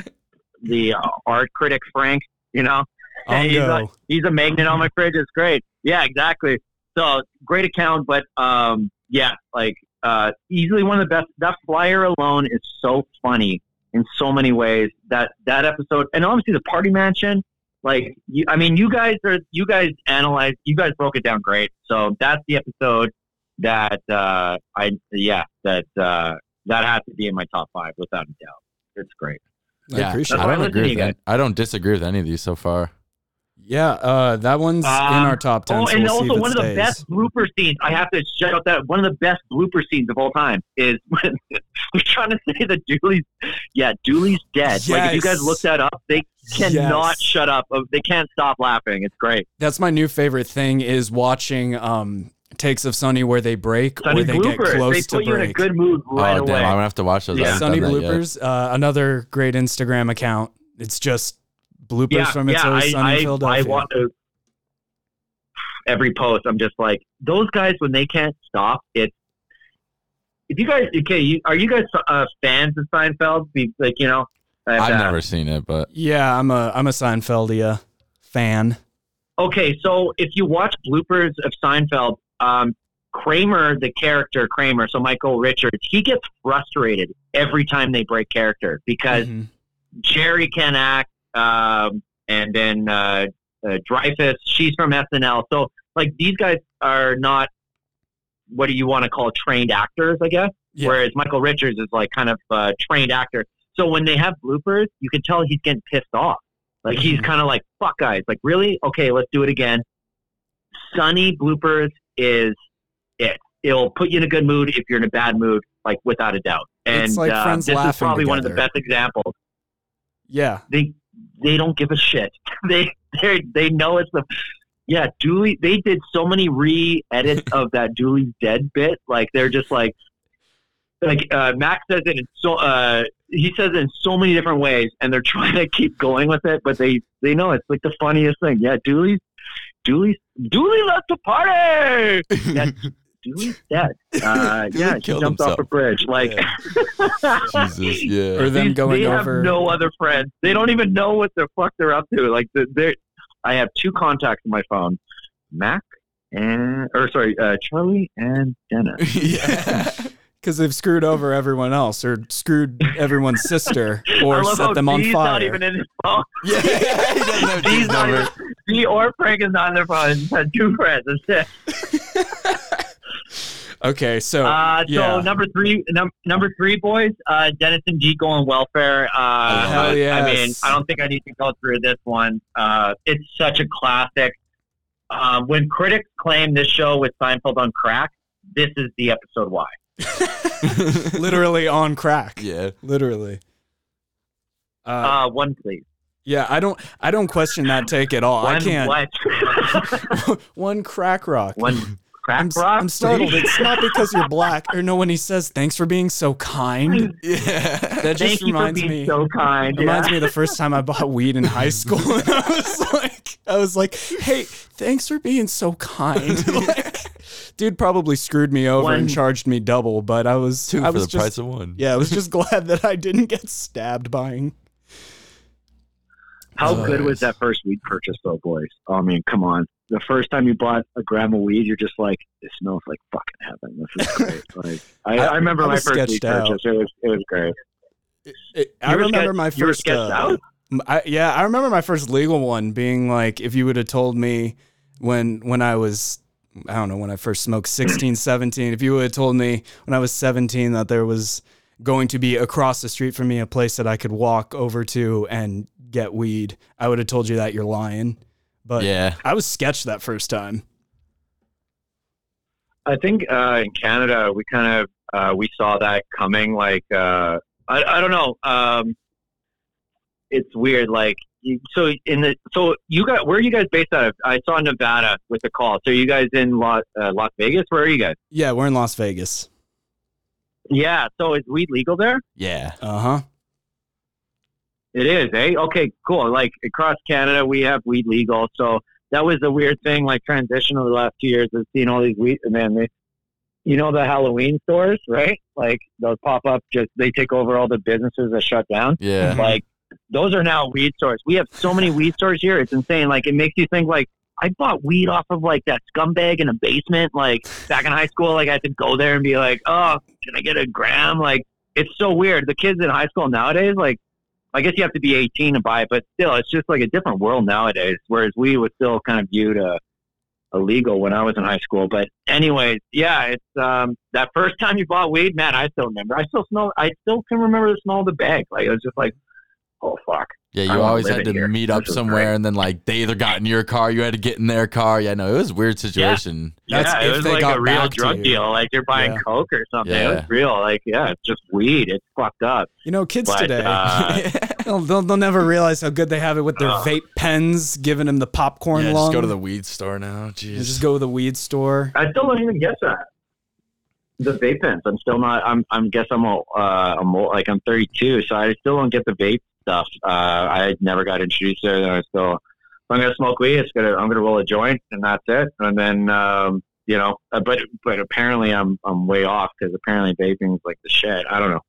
the uh, art critic Frank. You know, I'll he's a, he's a magnet on my fridge. It's great. Yeah, exactly. So great account, but um, yeah, like uh, easily one of the best. That flyer alone is so funny in so many ways. That that episode, and obviously the party mansion. Like, you, I mean, you guys are you guys analyze, you guys broke it down great. So that's the episode that uh, I yeah that uh, that has to be in my top five without a doubt. It's great. I yeah, appreciate I I don't agree with guys. that. I don't disagree with any of these so far. Yeah, uh, that one's in Um, our top ten. Oh, so and we'll also if one of the stays. best blooper scenes. I have to shout out that one of the best blooper scenes of all time is when we're trying to say that Dooley's, yeah, Dooley's dead. Like if you guys Yes. look that up, they cannot Yes. shut up. They can't stop laughing. It's great. That's my new favorite thing is watching um, takes of Sunny where they break Sunny or they get bloopers. close They to put you in a good mood right oh away. damn, I'm gonna have to watch those. I Yeah. Sunny done that yet. bloopers, uh, another great Instagram account. It's just bloopers yeah, from It's yeah. Always I, Sunny in I, I Philadelphia. want to. Every post, I'm just like those guys when they can't stop. It's if you guys okay, you, are you guys uh, fans of Seinfeld? Be, like you know, and, I've uh, never seen it, but yeah, I'm a I'm a Seinfeldia fan. Okay, so if you watch bloopers of Seinfeld, um, Kramer, the character Kramer, so Michael Richards, he gets frustrated every time they break character because Mhm. Jerry can act, um, and then uh, uh, Dreyfus, she's from SNL. So like these guys are not what do you want to call trained actors, I guess. Yeah. Whereas Michael Richards is like kind of a trained actor. So when they have bloopers, you can tell he's getting pissed off. Like he's Mhm. kind of like, "Fuck, guys! Like really? Okay, let's do it again." Sunny bloopers is it. It'll put you in a good mood if you're in a bad mood, like without a doubt. And It's like uh, friends this is probably one of the best examples Yeah, they they don't give a shit. they they they know it's the yeah. Dooley they did so many re edits of that Dooley's dead bit. Like they're just like like uh, Max says it in so uh, he says it in so many different ways, and they're trying to keep going with it, but they they know it's like the funniest thing. Yeah, Dooley, Dooley, Dooley left the party. Yeah, Dooley's dead. Uh, Dooley yeah, she killed jumped off a bridge. Like, Jesus, yeah. Or them going they over. have no other friends. They don't even know what the fuck they're up to. Like, the- they're, I have two contacts on my phone, Mac and or sorry, uh, Charlie and Dennis. yeah. Because they've screwed over everyone else or screwed everyone's sister or set them on Dee's fire. not even in his phone. Yeah, he doesn't have Dee's Dee's number. Dee or Frank is not in their phone. Just had two friends. That's it. okay, so Uh, so yeah. number three, num- number three, boys. Uh, Dennis and Dee go on welfare. Uh, Hell I mean. I don't think I need to go through this one. Uh, it's such a classic. Um, when critics claim this show was Seinfeld on crack, this is the episode why. literally on crack. yeah. Literally. Uh, Uh, one please. yeah, I don't I don't question that take at all. One I can't. what? one crack rock. one crack I'm, rock. I'm startled. It's not because you're black, or no. When he says "Thanks for being so kind," Yeah. that just Thank you for reminds being me. so kind. reminds yeah. me of the first time I bought weed in high school, and I was like, I was like, "Hey, thanks for being so kind." like, dude probably screwed me over and charged me double, but I was, Two I for was the just, price of one. yeah, I was just glad that I didn't get stabbed buying. How Oh, good nice. was that first weed purchase, though, boys? I mean, come on. The first time you bought a gram of weed, you're just like, it smells like fucking heaven. This is great. like, I, I- I, remember I my first weed out. purchase. It was, it was great. It- I You remember sketch- my you were first. sketched uh, out? m- I, yeah, I remember my first legal one being like, if you would have told me when when I was, I don't know, when I first smoked 16, 17, if you would have told me when I was 17 that there was going to be across the street from me a place that I could walk over to and get weed, I would have told you that you're lying. But Yeah. I was sketched that first time. I think uh, in Canada, we kind of uh, we saw that coming. Like, uh, I, I don't know. Um, it's weird. Like, you- so in the so you got where are you guys based out of? I saw Nevada with the call. So you guys in Las uh, Las Vegas? Where are you guys? Yeah, we're in Las Vegas. Yeah. So is weed legal there? Yeah. Uh huh. It is, eh? Okay, cool. Like across Canada, we have weed legal. So that was the weird thing, like transition over the last two years of seeing all these weed. And then they, you know, the Halloween stores, right? Like those pop up, just they take over all the businesses that shut down. Yeah. Like those are now weed stores. We have so many weed stores here. It's insane. Like it makes you think, like I bought weed off of like that scumbag in a basement, like back in high school. Like I had to go there and be like, oh, can I get a gram? Like it's so weird. The kids in high school nowadays, like. I guess you have to be 18 to buy it, but still, it's just like a different world nowadays. Whereas we was still kind of viewed uh, illegal when I was in high school. But anyways, yeah, it's um, that first time you bought weed, man. I still remember. I still smell. I still can remember the smell of the bag. Like it was just like, oh fuck. Yeah, you wanna always had to here. meet up somewhere great. and then like they either got in your car, you had to get in their car. Yeah, no, it was a weird situation. That's yeah, if it was they like got a real drug deal. Like you're buying Yeah. coke or something. It Yeah. was real. Like yeah, it's just weed. It's fucked up. You know, kids But, today, uh, they'll, they'll, they'll never realize how good they have it with their Ugh. vape pens, giving them the popcorn Yeah, lung. just go to the weed store now. And Jeez. just go to the weed store. I still don't even get that. The vape pens. I'm still not. I'm. I'm guess I'm. a- Uh, I'm old, like I'm 32, so I still don't get the vape stuff. Uh, I never got introduced to it. And I still. If I'm gonna smoke weed, it's gonna. I'm gonna roll a joint, and that's it. And then, um, you know, uh, but but apparently I'm I'm way off because apparently vaping's like the shit. I don't know.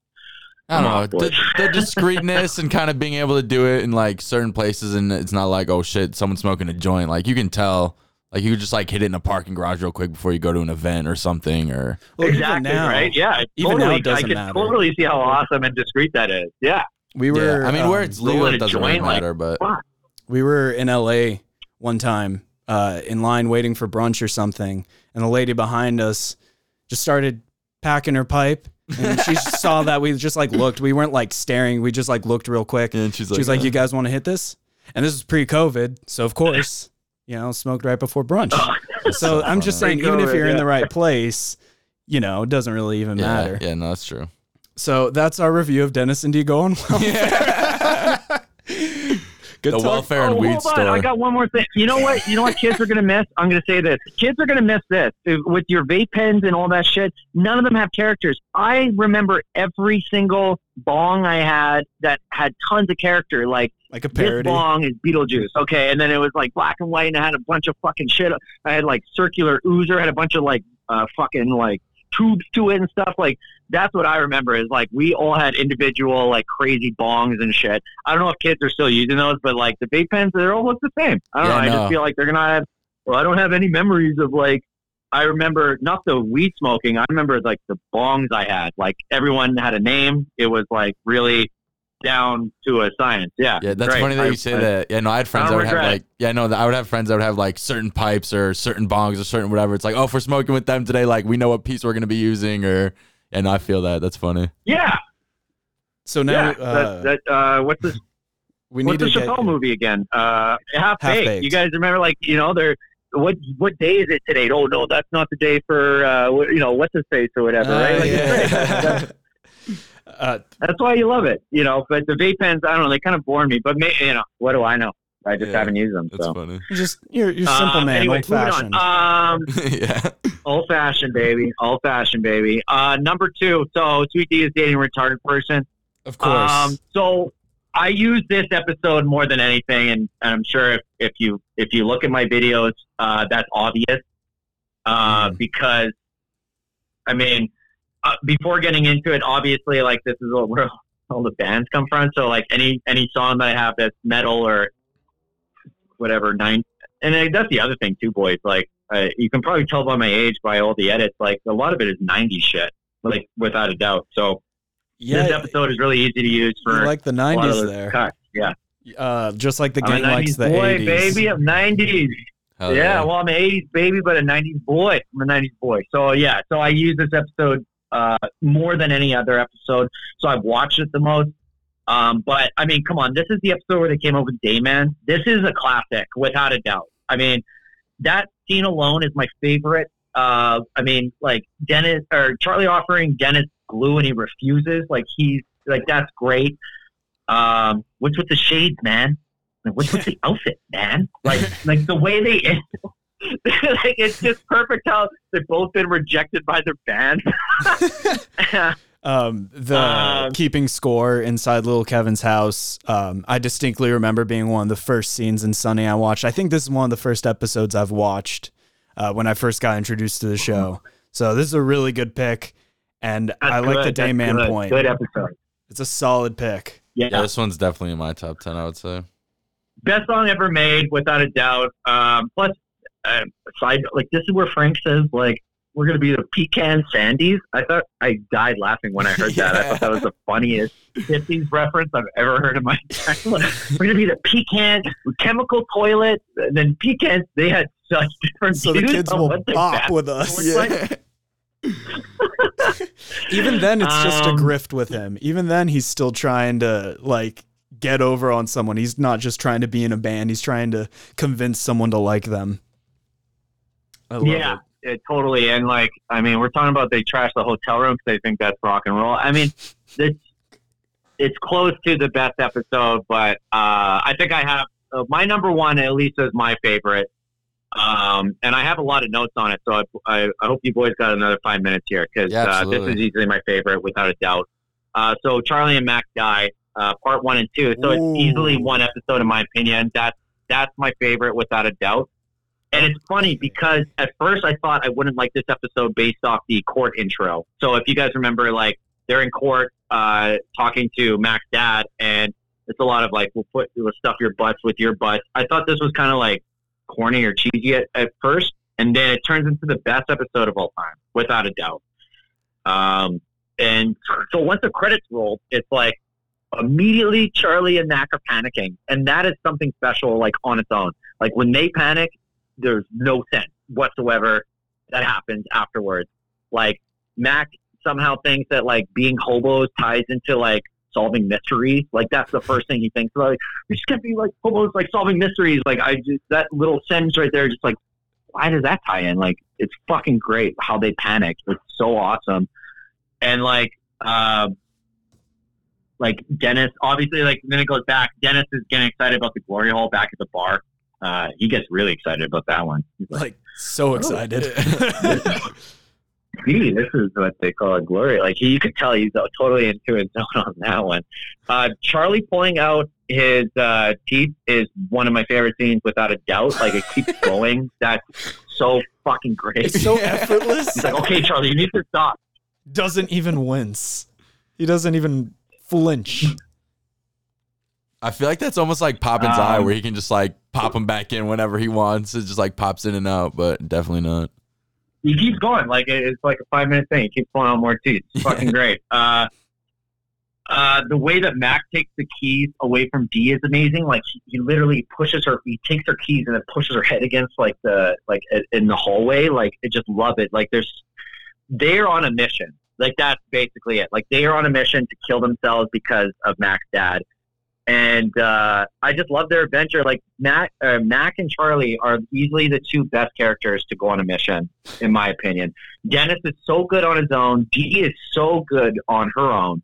I don't know the, board. the discreetness and kind of being able to do it in like certain places, and it's not like oh shit, someone's smoking a joint. Like you can tell, like you could just like hit it in a parking garage real quick before you go to an event or something. Or Well, exactly now, right. Yeah. even totally. now it doesn't I can matter. totally see how awesome and discreet that is. Yeah. We were. yeah, I mean where um, it's legal, it doesn't really joint, like, matter. But Fuck. we were in LA one time, uh, in line waiting for brunch or something, and the lady behind us just started packing her pipe, and she saw that we just like looked. We weren't like staring. We just like looked real quick. and she's like, She was like, "You guys want to hit this?" And this was pre-COVID, so of course, you know, smoked right before brunch. so I'm just saying, even if you're in the right place, you know, it doesn't really even yeah, matter. yeah, no, that's true. So that's our review of Dennis and Dee going well. Good the talk. welfare and oh, weed hold on. store. I got one more thing. You know what? You know what kids are gonna miss? I'm gonna say this. Kids are gonna miss this with your vape pens and all that shit. None of them have characters. I remember every single bong I had that had tons of character. Like like a parody. this parody. bong is Beetlejuice. Okay, and then it was like black and white, and I had a bunch of fucking shit. I had like circular oozer, had a bunch of like uh, fucking like tubes to it and stuff. Like that's what I remember is like we all had individual like crazy bongs and shit. I don't know if kids are still using those, but like the vape pens, they all look the same. I don't Yeah, know. I just feel like they're gonna have. Well, I don't have any memories of like. I remember not the weed smoking. I remember like the bongs I had. Like everyone had a name. It was like really down to a science. Yeah. Yeah, that's great. funny that I- you say I- that. Yeah, no, I had friends I that would have regret it. like, yeah, no, I would have friends that would have like certain pipes or certain bongs or certain whatever. It's like, oh, if we're smoking with them today, like we know what piece we're gonna be using, or and I feel that that's funny. Yeah. So now yeah. uh, that, that, uh, what's this? we What's need the to get Chappelle movie again? Uh, Half, Half Baked. Baked. You guys remember, like, you know, they're what what day is it today? Oh no, that's not the day for uh, you know what's his face or whatever, Uh, right? Like, yeah. That's, uh, that's why you love it, you know. But the vape pens, I don't know, they kind of bore me. But may, you know, what do I know? I just Yeah, haven't used them. That's so. funny. you're just you're you're simple Um, man, anyway, old moving on. fashioned. Um, yeah. old fashioned, baby. Old fashioned, baby. Uh, number two. So, Sweet Dee is dating a retarded person. of course. Um, so I use this episode more than anything, and, and I'm sure if, if you if you look at my videos, uh, that's obvious. Uh, Mm. Because, I mean, uh, before getting into it, obviously, like this is what where all the bands come from. So, like any any song that I have that's metal or whatever nine, and then that's the other thing too, boys. Like uh, you can probably tell by my age by all the edits. Like a lot of it is '90s shit, like without a doubt. So yeah, this episode is really easy to use for like the a lot of '90s there, cuts. Yeah, uh, just like the I'm gang a likes 90s the boy, '80s. baby. I'm '90s. Hell yeah, well, I'm an '80s baby, but a '90s boy. I'm a '90s boy. So yeah, so I use this episode uh, more than any other episode. So I've watched it the most. Um, but I mean, come on, this is the episode where they came up with Dayman. This is a classic, without a doubt. I mean, that scene alone is my favorite. Uh, I mean, like Dennis or Charlie offering Dennis glue and he refuses. Like he's like that's great. Um, what's with the shades, man? Like, what's with the outfit, man? Like like the way they. like it's just perfect how they've both been rejected by their band. Um, the Um, keeping score inside little Kevin's house. Um, I distinctly remember being one of the first scenes in Sunny I watched. I think this is one of the first episodes I've watched uh, when I first got introduced to the show. So this is a really good pick, and I like the good, that's Dayman good. point. Good episode. It's a solid pick. Yeah. Yeah, this one's definitely in my top ten. I would say. best song ever made, without a doubt. Um, plus, uh, side like this is where Frank says like we're gonna be the pecan sandies. I thought I died laughing when I heard that. I thought that was the funniest '50s reference I've ever heard in my life. We're gonna be the pecan chemical toilet. And then pecans, they had such different So the kids will bop with us. It's like- Even then, it's just a Um, grift with him. Even then, he's still trying to like get over on someone. He's not just trying to be in a band. He's trying to convince someone to like them. Yeah, it. it, totally. And like, I mean, we're talking about they trash the hotel room because they think that's rock and roll. I mean, it's it's close to the best episode, but uh, I think I have uh, my number one. At least is my favorite. Um, and I have a lot of notes on it, so I, I, I hope you boys got another five minutes here because Yeah, uh, this is easily my favorite without a doubt. Uh, so Charlie and Mac die, uh, part one and two. So Ooh. it's easily one episode in my opinion. That's that's my favorite without a doubt. And it's funny because at first I thought I wouldn't like this episode based off the court intro. So if you guys remember, like they're in court uh, talking to Mac's dad, and it's a lot of like, we'll put we'll stuff your butts with your butts. I thought this was kind of like corny or cheesy at, at first, and then it turns into the best episode of all time, without a doubt. Um, and so once the credits roll, it's like immediately Charlie and Mac are panicking, and that is something special, like on its own. Like when they panic, there's no sense whatsoever that happens afterwards. Like Mac somehow thinks that like being hobos ties into like solving mysteries. Like that's the first thing he thinks about. Like, we just can't be like hobos like solving mysteries. Like I just that little sentence right there, just like why does that tie in? Like it's fucking great how they panic. It's so awesome. And like um like Dennis, obviously, like then it goes back. Dennis is getting excited about the glory hole back at the bar. Uh, he gets really excited about that one. He's like, Like so excited. "Gee, this is what they call a glory. Like you could tell he's totally into his zone on that one. Uh, Charlie pulling out his uh, teeth is one of my favorite scenes, without a doubt. Like it keeps going. That's so fucking great. it's so effortless. He's like, okay, Charlie, you need to stop. Doesn't even wince. He doesn't even flinch. I feel like that's almost like Poppin's eye, Um, where he can just like pop him back in whenever he wants. It just like pops in and out, but definitely not. he keeps going. Like it's like a five minute thing. He keeps pulling out more teeth. It's fucking great. Uh, uh, the way that Mac takes the keys away from Dee is amazing. Like he, he literally pushes her. He takes her keys and then pushes her head against like the like in the hallway. Like I just love it. Like there's they're on a mission. Like that's basically it. Like they are on a mission to kill themselves because of Mac's dad. And uh, I just love their adventure. Like Mac, uh, Mac and Charlie are easily the two best characters to go on a mission in my opinion. Dennis is so good on his own. Dee is so good on her own.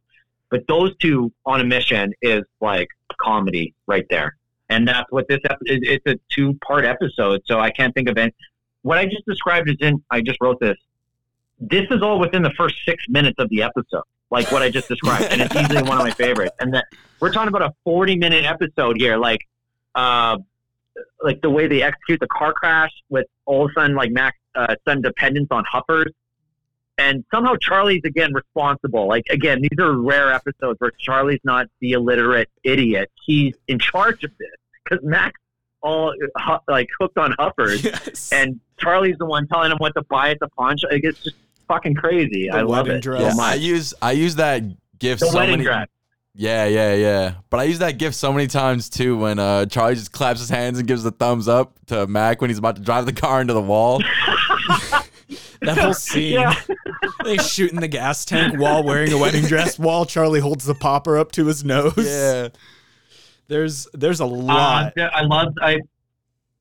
But those two on a mission is like comedy right there. And that's what this ep- is. It's a two part episode. So I can't think of it. What I just described is in, I just wrote this. This is all within the first six minutes of the episode, like what I just described. and it's easily one of my favorites. And that we're talking about a 40 minute episode here. Like, uh, like the way they execute the car crash with all of a sudden like Mac's uh, sudden dependence on Huffers, and somehow Charlie's again responsible. Like again, these are rare episodes where Charlie's not the illiterate idiot; he's in charge of this because Mac's all like hooked on Huffers, Yes. and Charlie's the one telling him what to buy at the pawn shop. Like, it's just fucking crazy. The I love wedding it dress. so Yeah, I use I use that gift The so wedding many. dress. Yeah, yeah, yeah. But I use that gift so many times too when uh, Charlie just claps his hands and gives the thumbs up to Mac when he's about to drive the car into the wall. that whole scene. Yeah. They shoot in the gas tank while wearing a wedding dress while Charlie holds the popper up to his nose. yeah. There's there's a Uh, lot. th- I love I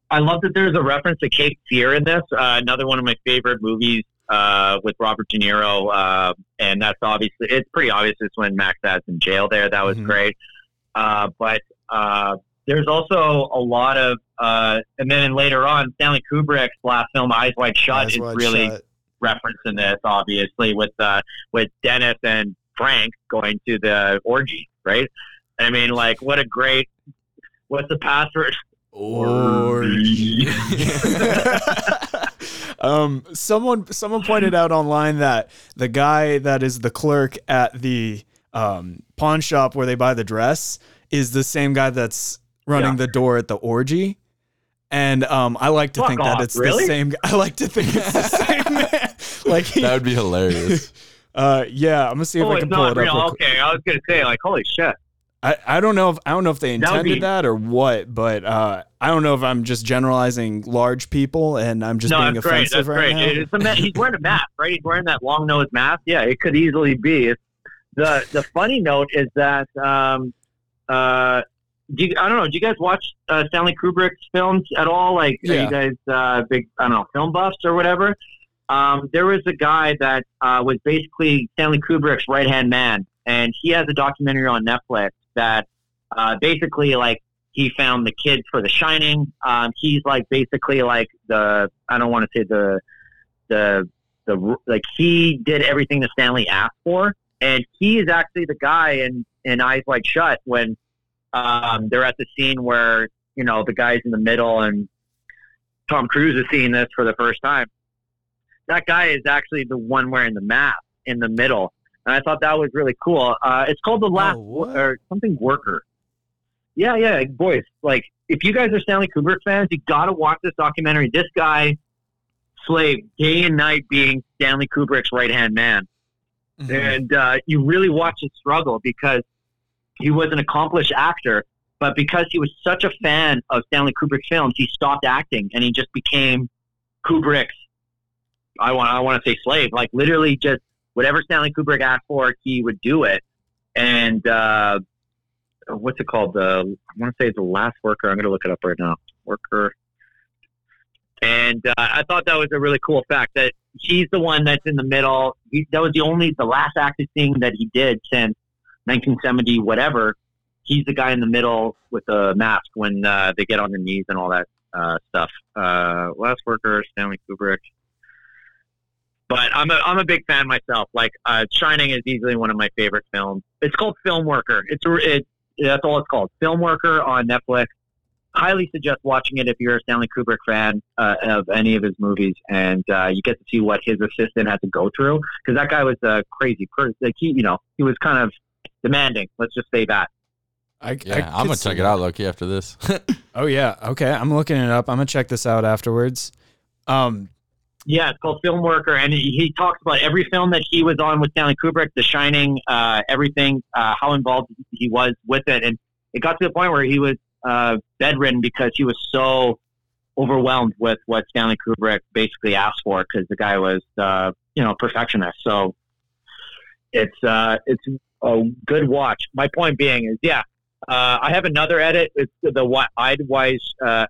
I love that there's a reference to Cape Fear in this. Uh, another one of my favorite movies uh, with Robert De Niro, uh, and that's obviously it's pretty obvious. It's when Mac's Dad's in jail there. That was Mhm. great. Uh, but uh, there's also a lot of uh, and then later on, Stanley Kubrick's last film, Eyes Wide Shut, Eyes is wide really shut. referencing this, obviously, with uh, with Dennis and Frank going to the orgy, right? I mean, like, what a great. What's the password? Orgy. um, someone someone pointed out online that the guy that is the clerk at the um, pawn shop where they buy the dress is the same guy that's running Yeah. the door at the orgy. And um, I like to Fuck think off, that it's really? the same. I like to think it's the same man. Like, he, That would be hilarious. uh, yeah, I'm gonna see if oh, I can pull it up. real. real. Okay, I was gonna say, like, holy shit. I, I don't know if I don't know if they That intended be- that or what, but uh, I don't know if I'm just generalizing large people and I'm just no, being that's great. offensive That's right great. now. It's a he's wearing a mask, right? He's wearing that long nosed mask. Yeah, it could easily be. It's, the the funny note is that um, uh, do you, I don't know. Do you guys watch uh, Stanley Kubrick's films at all? Like, are you guys uh, big? I don't know, film buffs or whatever. Um, there was a guy that uh, was basically Stanley Kubrick's right hand man, and he has a documentary on Netflix that uh, basically like he found the kid for The Shining. Um, he's like basically like the I don't want to say the the the like he did everything that Stanley asked for, and he is actually the guy in in Eyes Wide Shut when um, they're at the scene where you know the guy's in the middle and Tom Cruise is seeing this for the first time. That guy is actually the one wearing the mask in the middle, and I thought that was really cool. Uh, it's called the Last Oh, or something Worker. Yeah, yeah, like, boys. Like, if you guys are Stanley Kubrick fans, you got to watch this documentary. This guy, slave day and night, being Stanley Kubrick's right hand man, Mhm. and uh, you really watch his struggle because he was an accomplished actor, but because he was such a fan of Stanley Kubrick's films, he stopped acting and he just became Kubrick's. I want I want to say slave, like literally just whatever Stanley Kubrick asked for, he would do it. And uh, what's it called? The I want to say it's the Last Worker. I'm going to look it up right now. Worker. And uh, I thought that was a really cool fact that he's the one that's in the middle. He, that was the only the last acting thing that he did since 1970 whatever. He's the guy in the middle with the mask when uh, they get on their knees and all that uh, stuff. Uh, Last Worker, Stanley Kubrick. But I'm a I'm a big fan myself. Like uh, Shining is easily one of my favorite films. It's called Film Worker. It's it, that's all it's called. Film Worker on Netflix. Highly suggest watching it if you're a Stanley Kubrick fan uh, of any of his movies, and uh, you get to see what his assistant had to go through because that guy was a crazy person. Like he, you know, he was kind of demanding. Let's just say that. I, Yeah, I I'm gonna check it out, Loki, after this. Oh yeah. Okay. I'm looking it up. I'm gonna check this out afterwards. Um. Yeah, it's called Film Worker, and he, talks about every film that he was on with Stanley Kubrick, The Shining, uh, everything, uh, how involved he was with it, and it got to the point where he was uh, bedridden because he was so overwhelmed with what Stanley Kubrick basically asked for because the guy was, uh, you know, perfectionist. So it's uh, it's a good watch. My point being is, yeah, uh, I have another edit. It's the wi- Eyes uh,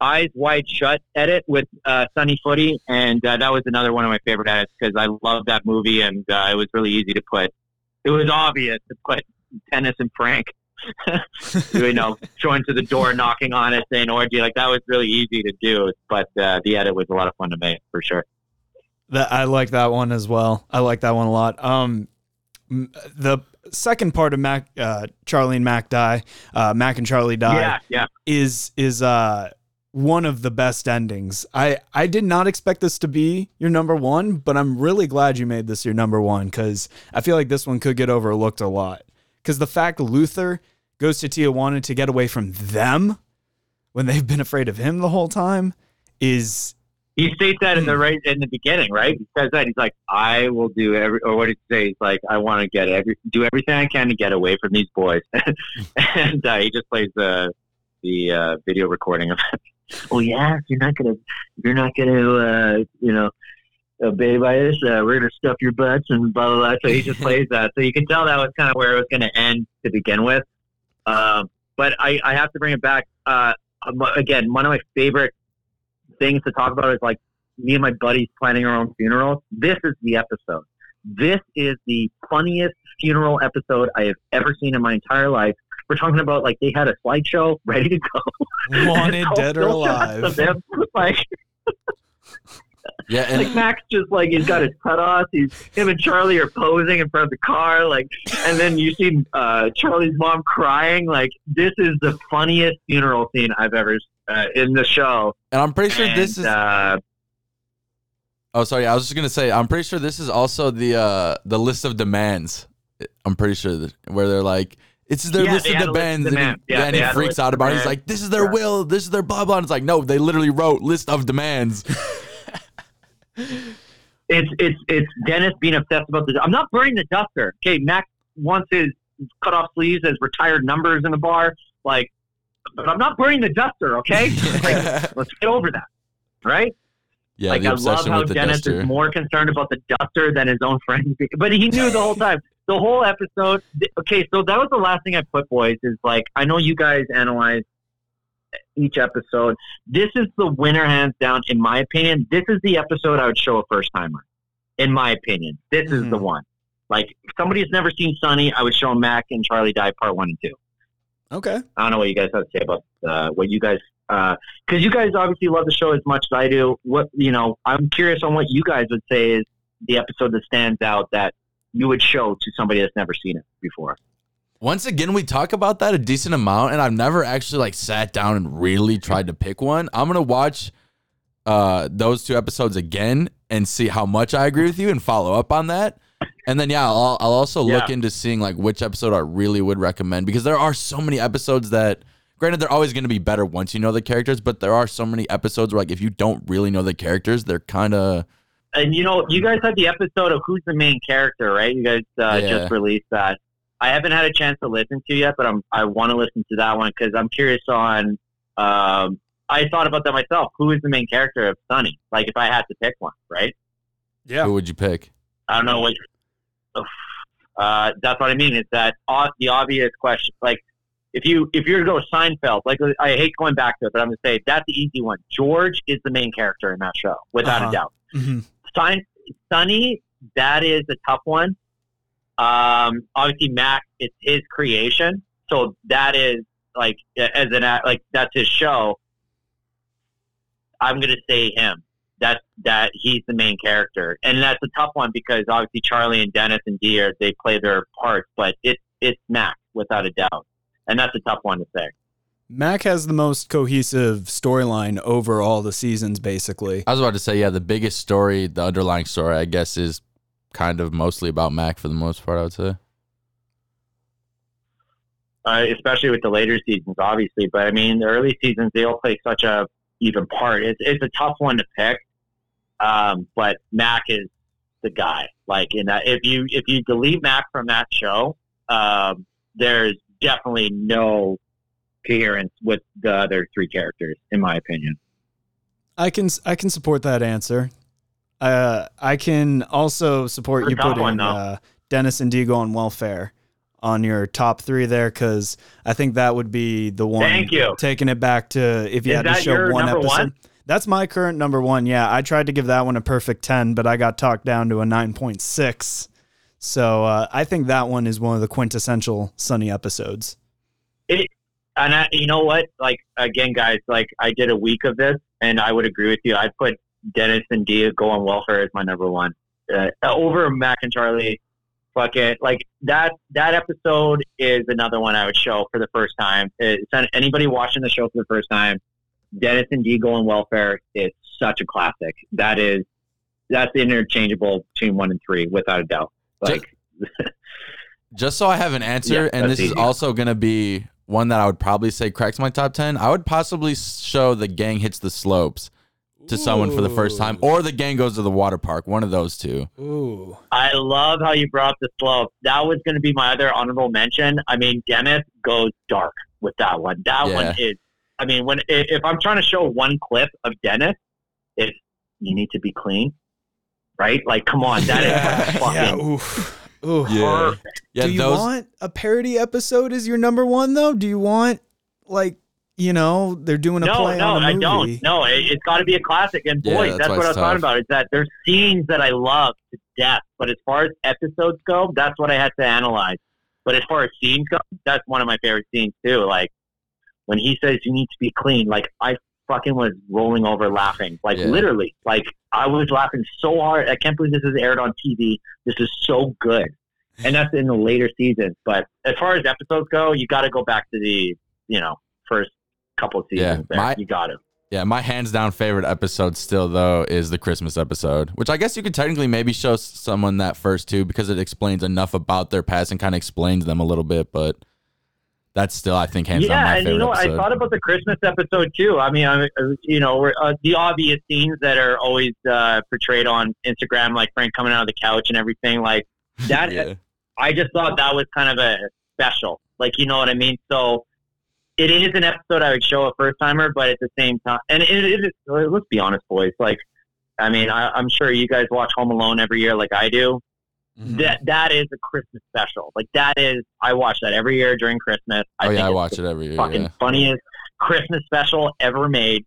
Eyes Wide Shut edit with uh, Sunny Footy, and uh, that was another one of my favorite edits because I love that movie, and uh, it was really easy to put. It was obvious to put Dennis and Frank, you know, showing to the door, knocking on it, saying orgy. Like that was really easy to do, but uh, the edit was a lot of fun to make for sure. That I like that one as well. I like that one a lot. Um, the second part of Mac, uh, Charlie and Mac die, uh, Mac and Charlie die, Yeah, yeah. is is uh one of the best endings. I I did not expect this to be your number one, but I'm really glad you made this your number one because I feel like this one could get overlooked a lot. Because the fact Luther goes to Tijuana to get away from them when they've been afraid of him the whole time is He states that in the right in the beginning, right? He says that he's like, "I will do every," or what he say? He's like, "I want to get every, do everything I can to get away from these boys," and uh, he just plays the the uh, video recording of. Oh yeah, you're not gonna, you're not gonna, uh, you know, obey by this, uh, we're gonna stuff your butts and blah blah blah. So he just plays that, so you can tell that was kind of where it was gonna end to begin with. Um, but I, I have to bring it back. Uh, um, again, one of my favorite things to talk about is like me and my buddies planning our own funerals. This is the episode. This is the funniest funeral episode I have ever seen in my entire life. We're talking about like they had a slideshow ready to go. wanted dead or alive. them, Like, yeah, and like Mac's just like he's got his cutoffs. He's him and Charlie are posing in front of the car, like, and then you see uh, Charlie's mom crying. Like, this is the funniest funeral scene I've ever uh, in the show. and I'm pretty sure And, this is. uh, Oh, sorry. I was just gonna say. I'm pretty sure this is also the uh the list of demands. I'm pretty sure that, where they're like, it's their Yeah, list they of had a list demands, and, he. Yeah, and he freaks out about it. He's like, this is their Yeah. will, this is their blah blah. And it's like, no, they literally wrote list of demands. it's it's it's Dennis being obsessed about this. I'm not burning the duster. Okay, Max wants his cut off sleeves as retired numbers in the bar. Like, but I'm not burning the duster. Okay, like, let's get over that. Right? yeah, like the I love how the Dennis duster. is more concerned about the duster than his own friends. But he knew the whole time. The whole episode. Okay, so that was the last thing I put, boys. Is like I know you guys analyze each episode. This is the winner, hands down, in my opinion. This is the episode I would show a first timer. In my opinion, this is the Mm-hmm. one. Like if somebody has never seen Sunny, I would show Mac and Charlie Die Part One and Two. okay. I don't know what you guys have to say about uh, what you guys, because you guys obviously love the show as much as I do. What you know, I'm curious on what you guys would say is the episode that stands out that you would show to somebody that's never seen it before. Once again, we talk about that a decent amount, and I've never actually like sat down and really tried to pick one. I'm gonna watch uh those two episodes again and see how much I agree with you and follow up on that. And then yeah, I'll, I'll also look into seeing like which episode I really would recommend because there are so many episodes that granted they're always going to be better once you know the characters, but there are so many episodes where like if you don't really know the characters, they're kind of And you know, you guys had the episode of who's the main character, right? You guys uh, Yeah. just released that. I haven't had a chance to listen to yet, but I'm I want to listen to that one because I'm curious on. Um, I thought about that myself. Who is the main character of Sunny? Like, if I had to pick one, right? Yeah. who would you pick? I don't know what. Uh, that's what I mean. Is that o- the obvious question? Like, if you if you're to go Seinfeld, like I hate going back to it, but I'm gonna say that's the easy one. George is the main character in that show, without Uh-huh. a doubt. Mhm. Sign, Sunny, that is a tough one. Um, obviously, Mac, it's his creation, so that is like as an like that's his show. I'm gonna say him. That's that he's the main character, and that's a tough one because obviously Charlie and Dennis and Dee are they play their parts, but it's it's Mac without a doubt, and that's a tough one to say. Mac has the most cohesive storyline over all the seasons, basically. I was about to say, yeah, the biggest story, the underlying story, I guess, is kind of mostly about Mac for the most part. I would say. uh, especially with the later seasons, obviously. But I mean, the early seasons they all play such a even part. It's it's a tough one to pick. Um, but Mac is the guy. Like in that, if you if you delete Mac from that show, um, there's definitely no coherence with the other three characters, in my opinion. I can I can support that answer. Uh, I can also support you putting one, uh, Dennis and Dee go on welfare on your top three there because I think that would be the one. Thank you. Taking it back to if you Is had to show one episode. one? That's my current number one. Yeah, I tried to give that one a perfect ten, but I got talked down to a nine point six. So uh, I think that one is one of the quintessential Sunny episodes. And I, you know what? Like again, guys, like I did a week of this, and I would agree with you. I'd put Dennis and Dee go on welfare as my number one uh, over Mac and Charlie. Fuck it, like that. That episode is another one I would show for the first time. It's, anybody watching the show for the first time, Dennis and Dee go on welfare. It's such a classic. That is that's interchangeable between one and three without a doubt. Like Just so I have an answer, Yeah, and this is also going to be one that I would probably say cracks my top 10. I would possibly show the gang hits the slopes to someone for the first time, or the gang goes to the water park. One of those two. Ooh. I love how you brought up the slope. That was going to be my other honorable mention. I mean, Dennis goes dark with that one. That Yeah. one is. I mean, when i- if I'm trying to show one clip of Dennis, it's you need to be clean, right? Like, come on, that is yeah, fucking yeah, oof. Ooh. perfect. Yeah, do you those. want a parody episode as your number one though? Do you want like you know they're doing a No, play no, on a I movie? No, I don't. No, it, it's got to be a classic. And Yeah, boys, that's that's, what I it's was talking about. Is that there's scenes that I love to death, but as far as episodes go, that's what I had to analyze. But as far as scenes go, that's one of my favorite scenes too. Like when he says you need to be clean, like I fucking was rolling over laughing, like Yeah. literally, like I was laughing so hard. I can't believe this is aired on TV. This is so good, and that's in the later seasons. But as far as episodes go, you got to go back to the you know first couple of Yeah, my- you got to. Yeah, my hands down favorite episode still though is the Christmas episode, which I guess you could technically maybe show someone that first too because it explains enough about their past and kind of explains them a little bit. But that's still, I think, hands down yeah, my and favorite you know, what? I thought about the Christmas episode too. I mean, I, I- you know, we're, uh, the obvious scenes that are always uh, portrayed on Instagram, like Frank coming out of the couch and everything, like that. yeah. I just thought that was kind of a special, like you know what I mean. So it is an episode I would show a first timer, but at the same time, and it is. Let's be honest, boys. Like, I mean, I, I'm sure you guys watch Home Alone every year, like I do. Mhm. That that is a Christmas special. Like that is, I watch that every year during Christmas. I oh think yeah, I watch it every year. fucking Yeah. funniest Christmas special ever made.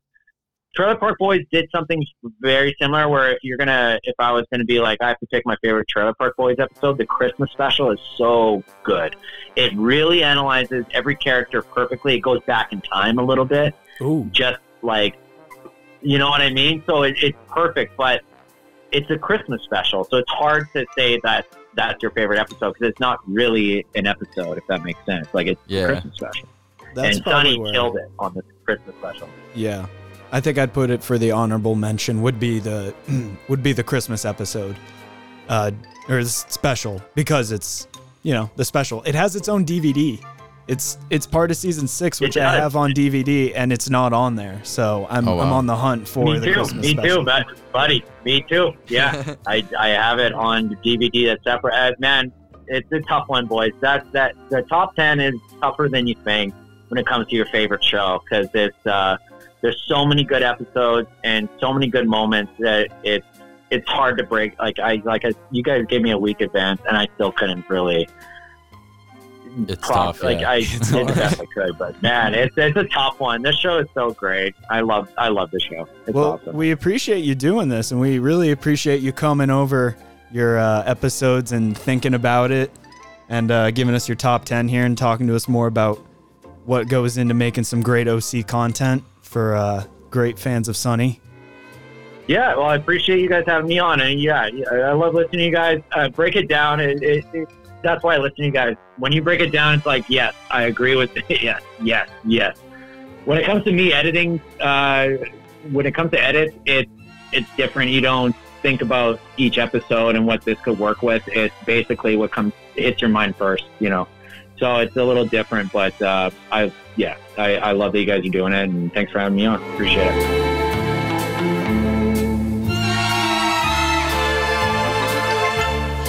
Trailer Park Boys did something very similar where if you're gonna if I was gonna be like I have to pick my favorite Trailer Park Boys episode, the Christmas special is so good. It really analyzes every character perfectly. It goes back in time a little bit, Ooh. just like you know what I mean? So it, it's perfect, but it's a Christmas special, so it's hard to say that that's your favorite episode because it's not really an episode, if that makes sense. Like it's a Christmas special That's and Sunny where. killed it on this Christmas special. Yeah. I think I'd put it for the honorable mention would be the would be the Christmas episode. Uh or s- special because it's you know, the special. It has its own DVD. It's it's part of season 6 which I have on DVD and it's not on there. So I'm Oh, I'm on the hunt for me the too. Christmas Me special. too, but, buddy. Me too. Yeah, I, I have it on DVD. That's separate. Uh, man, it's a tough one, boys. That that the top ten is tougher than you think when it comes to your favorite show because it's uh, there's so many good episodes and so many good moments that it's it's hard to break. Like I like I, you guys gave me a week advance and I still couldn't really. It's prop- tough, Like yeah. I It's did the best I could, but man, it's it's a tough one. This show is so great. I love I love the show. It's well, awesome. we appreciate you doing this, and we really appreciate you coming over your uh, episodes and thinking about it. and uh, giving us your top 10 here and talking to us more about what goes into making some great OC content for uh, great fans of Sunny. Yeah, well, I appreciate you guys having me on, and yeah, I love listening to you guys. Uh, break it down. It, it, it, that's why I listen to you guys. When you break it down, it's like, yes, I agree with it. yes, yes, yes. When it comes to me editing, uh, when it comes to edit, it it's different. You don't think about each episode and what this could work with. It's basically what comes hits your mind first, you know. So it's a little different, but uh, I yeah, I, I love that you guys are doing it, and thanks for having me on. Appreciate it.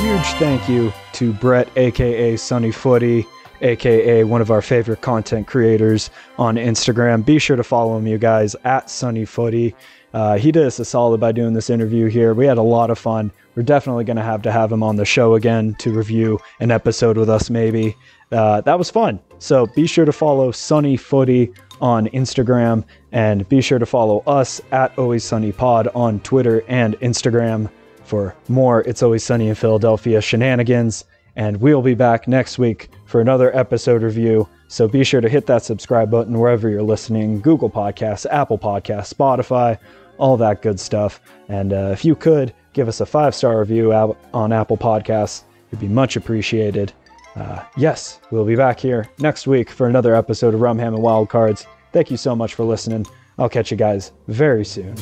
Huge thank you to Brett, aka Sunny Footy, aka one of our favorite content creators on Instagram. Be sure to follow him, you guys, at Sunny Footy. Uh, he did us a solid by doing this interview here. We had a lot of fun. We're definitely going to have to have him on the show again to review an episode with us, maybe. Uh, that was fun. So be sure to follow Sunny Footy on Instagram and be sure to follow us at Always Sunny Pod on Twitter and Instagram for more It's Always Sunny in Philadelphia shenanigans. And we'll be back next week for another episode review. So be sure to hit that subscribe button wherever you're listening Google Podcasts, Apple Podcasts, Spotify, all that good stuff. And uh, if you could give us a five star review on Apple Podcasts, it'd be much appreciated. Uh, yes, we'll be back here next week for another episode of Rum Ham and Wild Cards. Thank you so much for listening. I'll catch you guys very soon.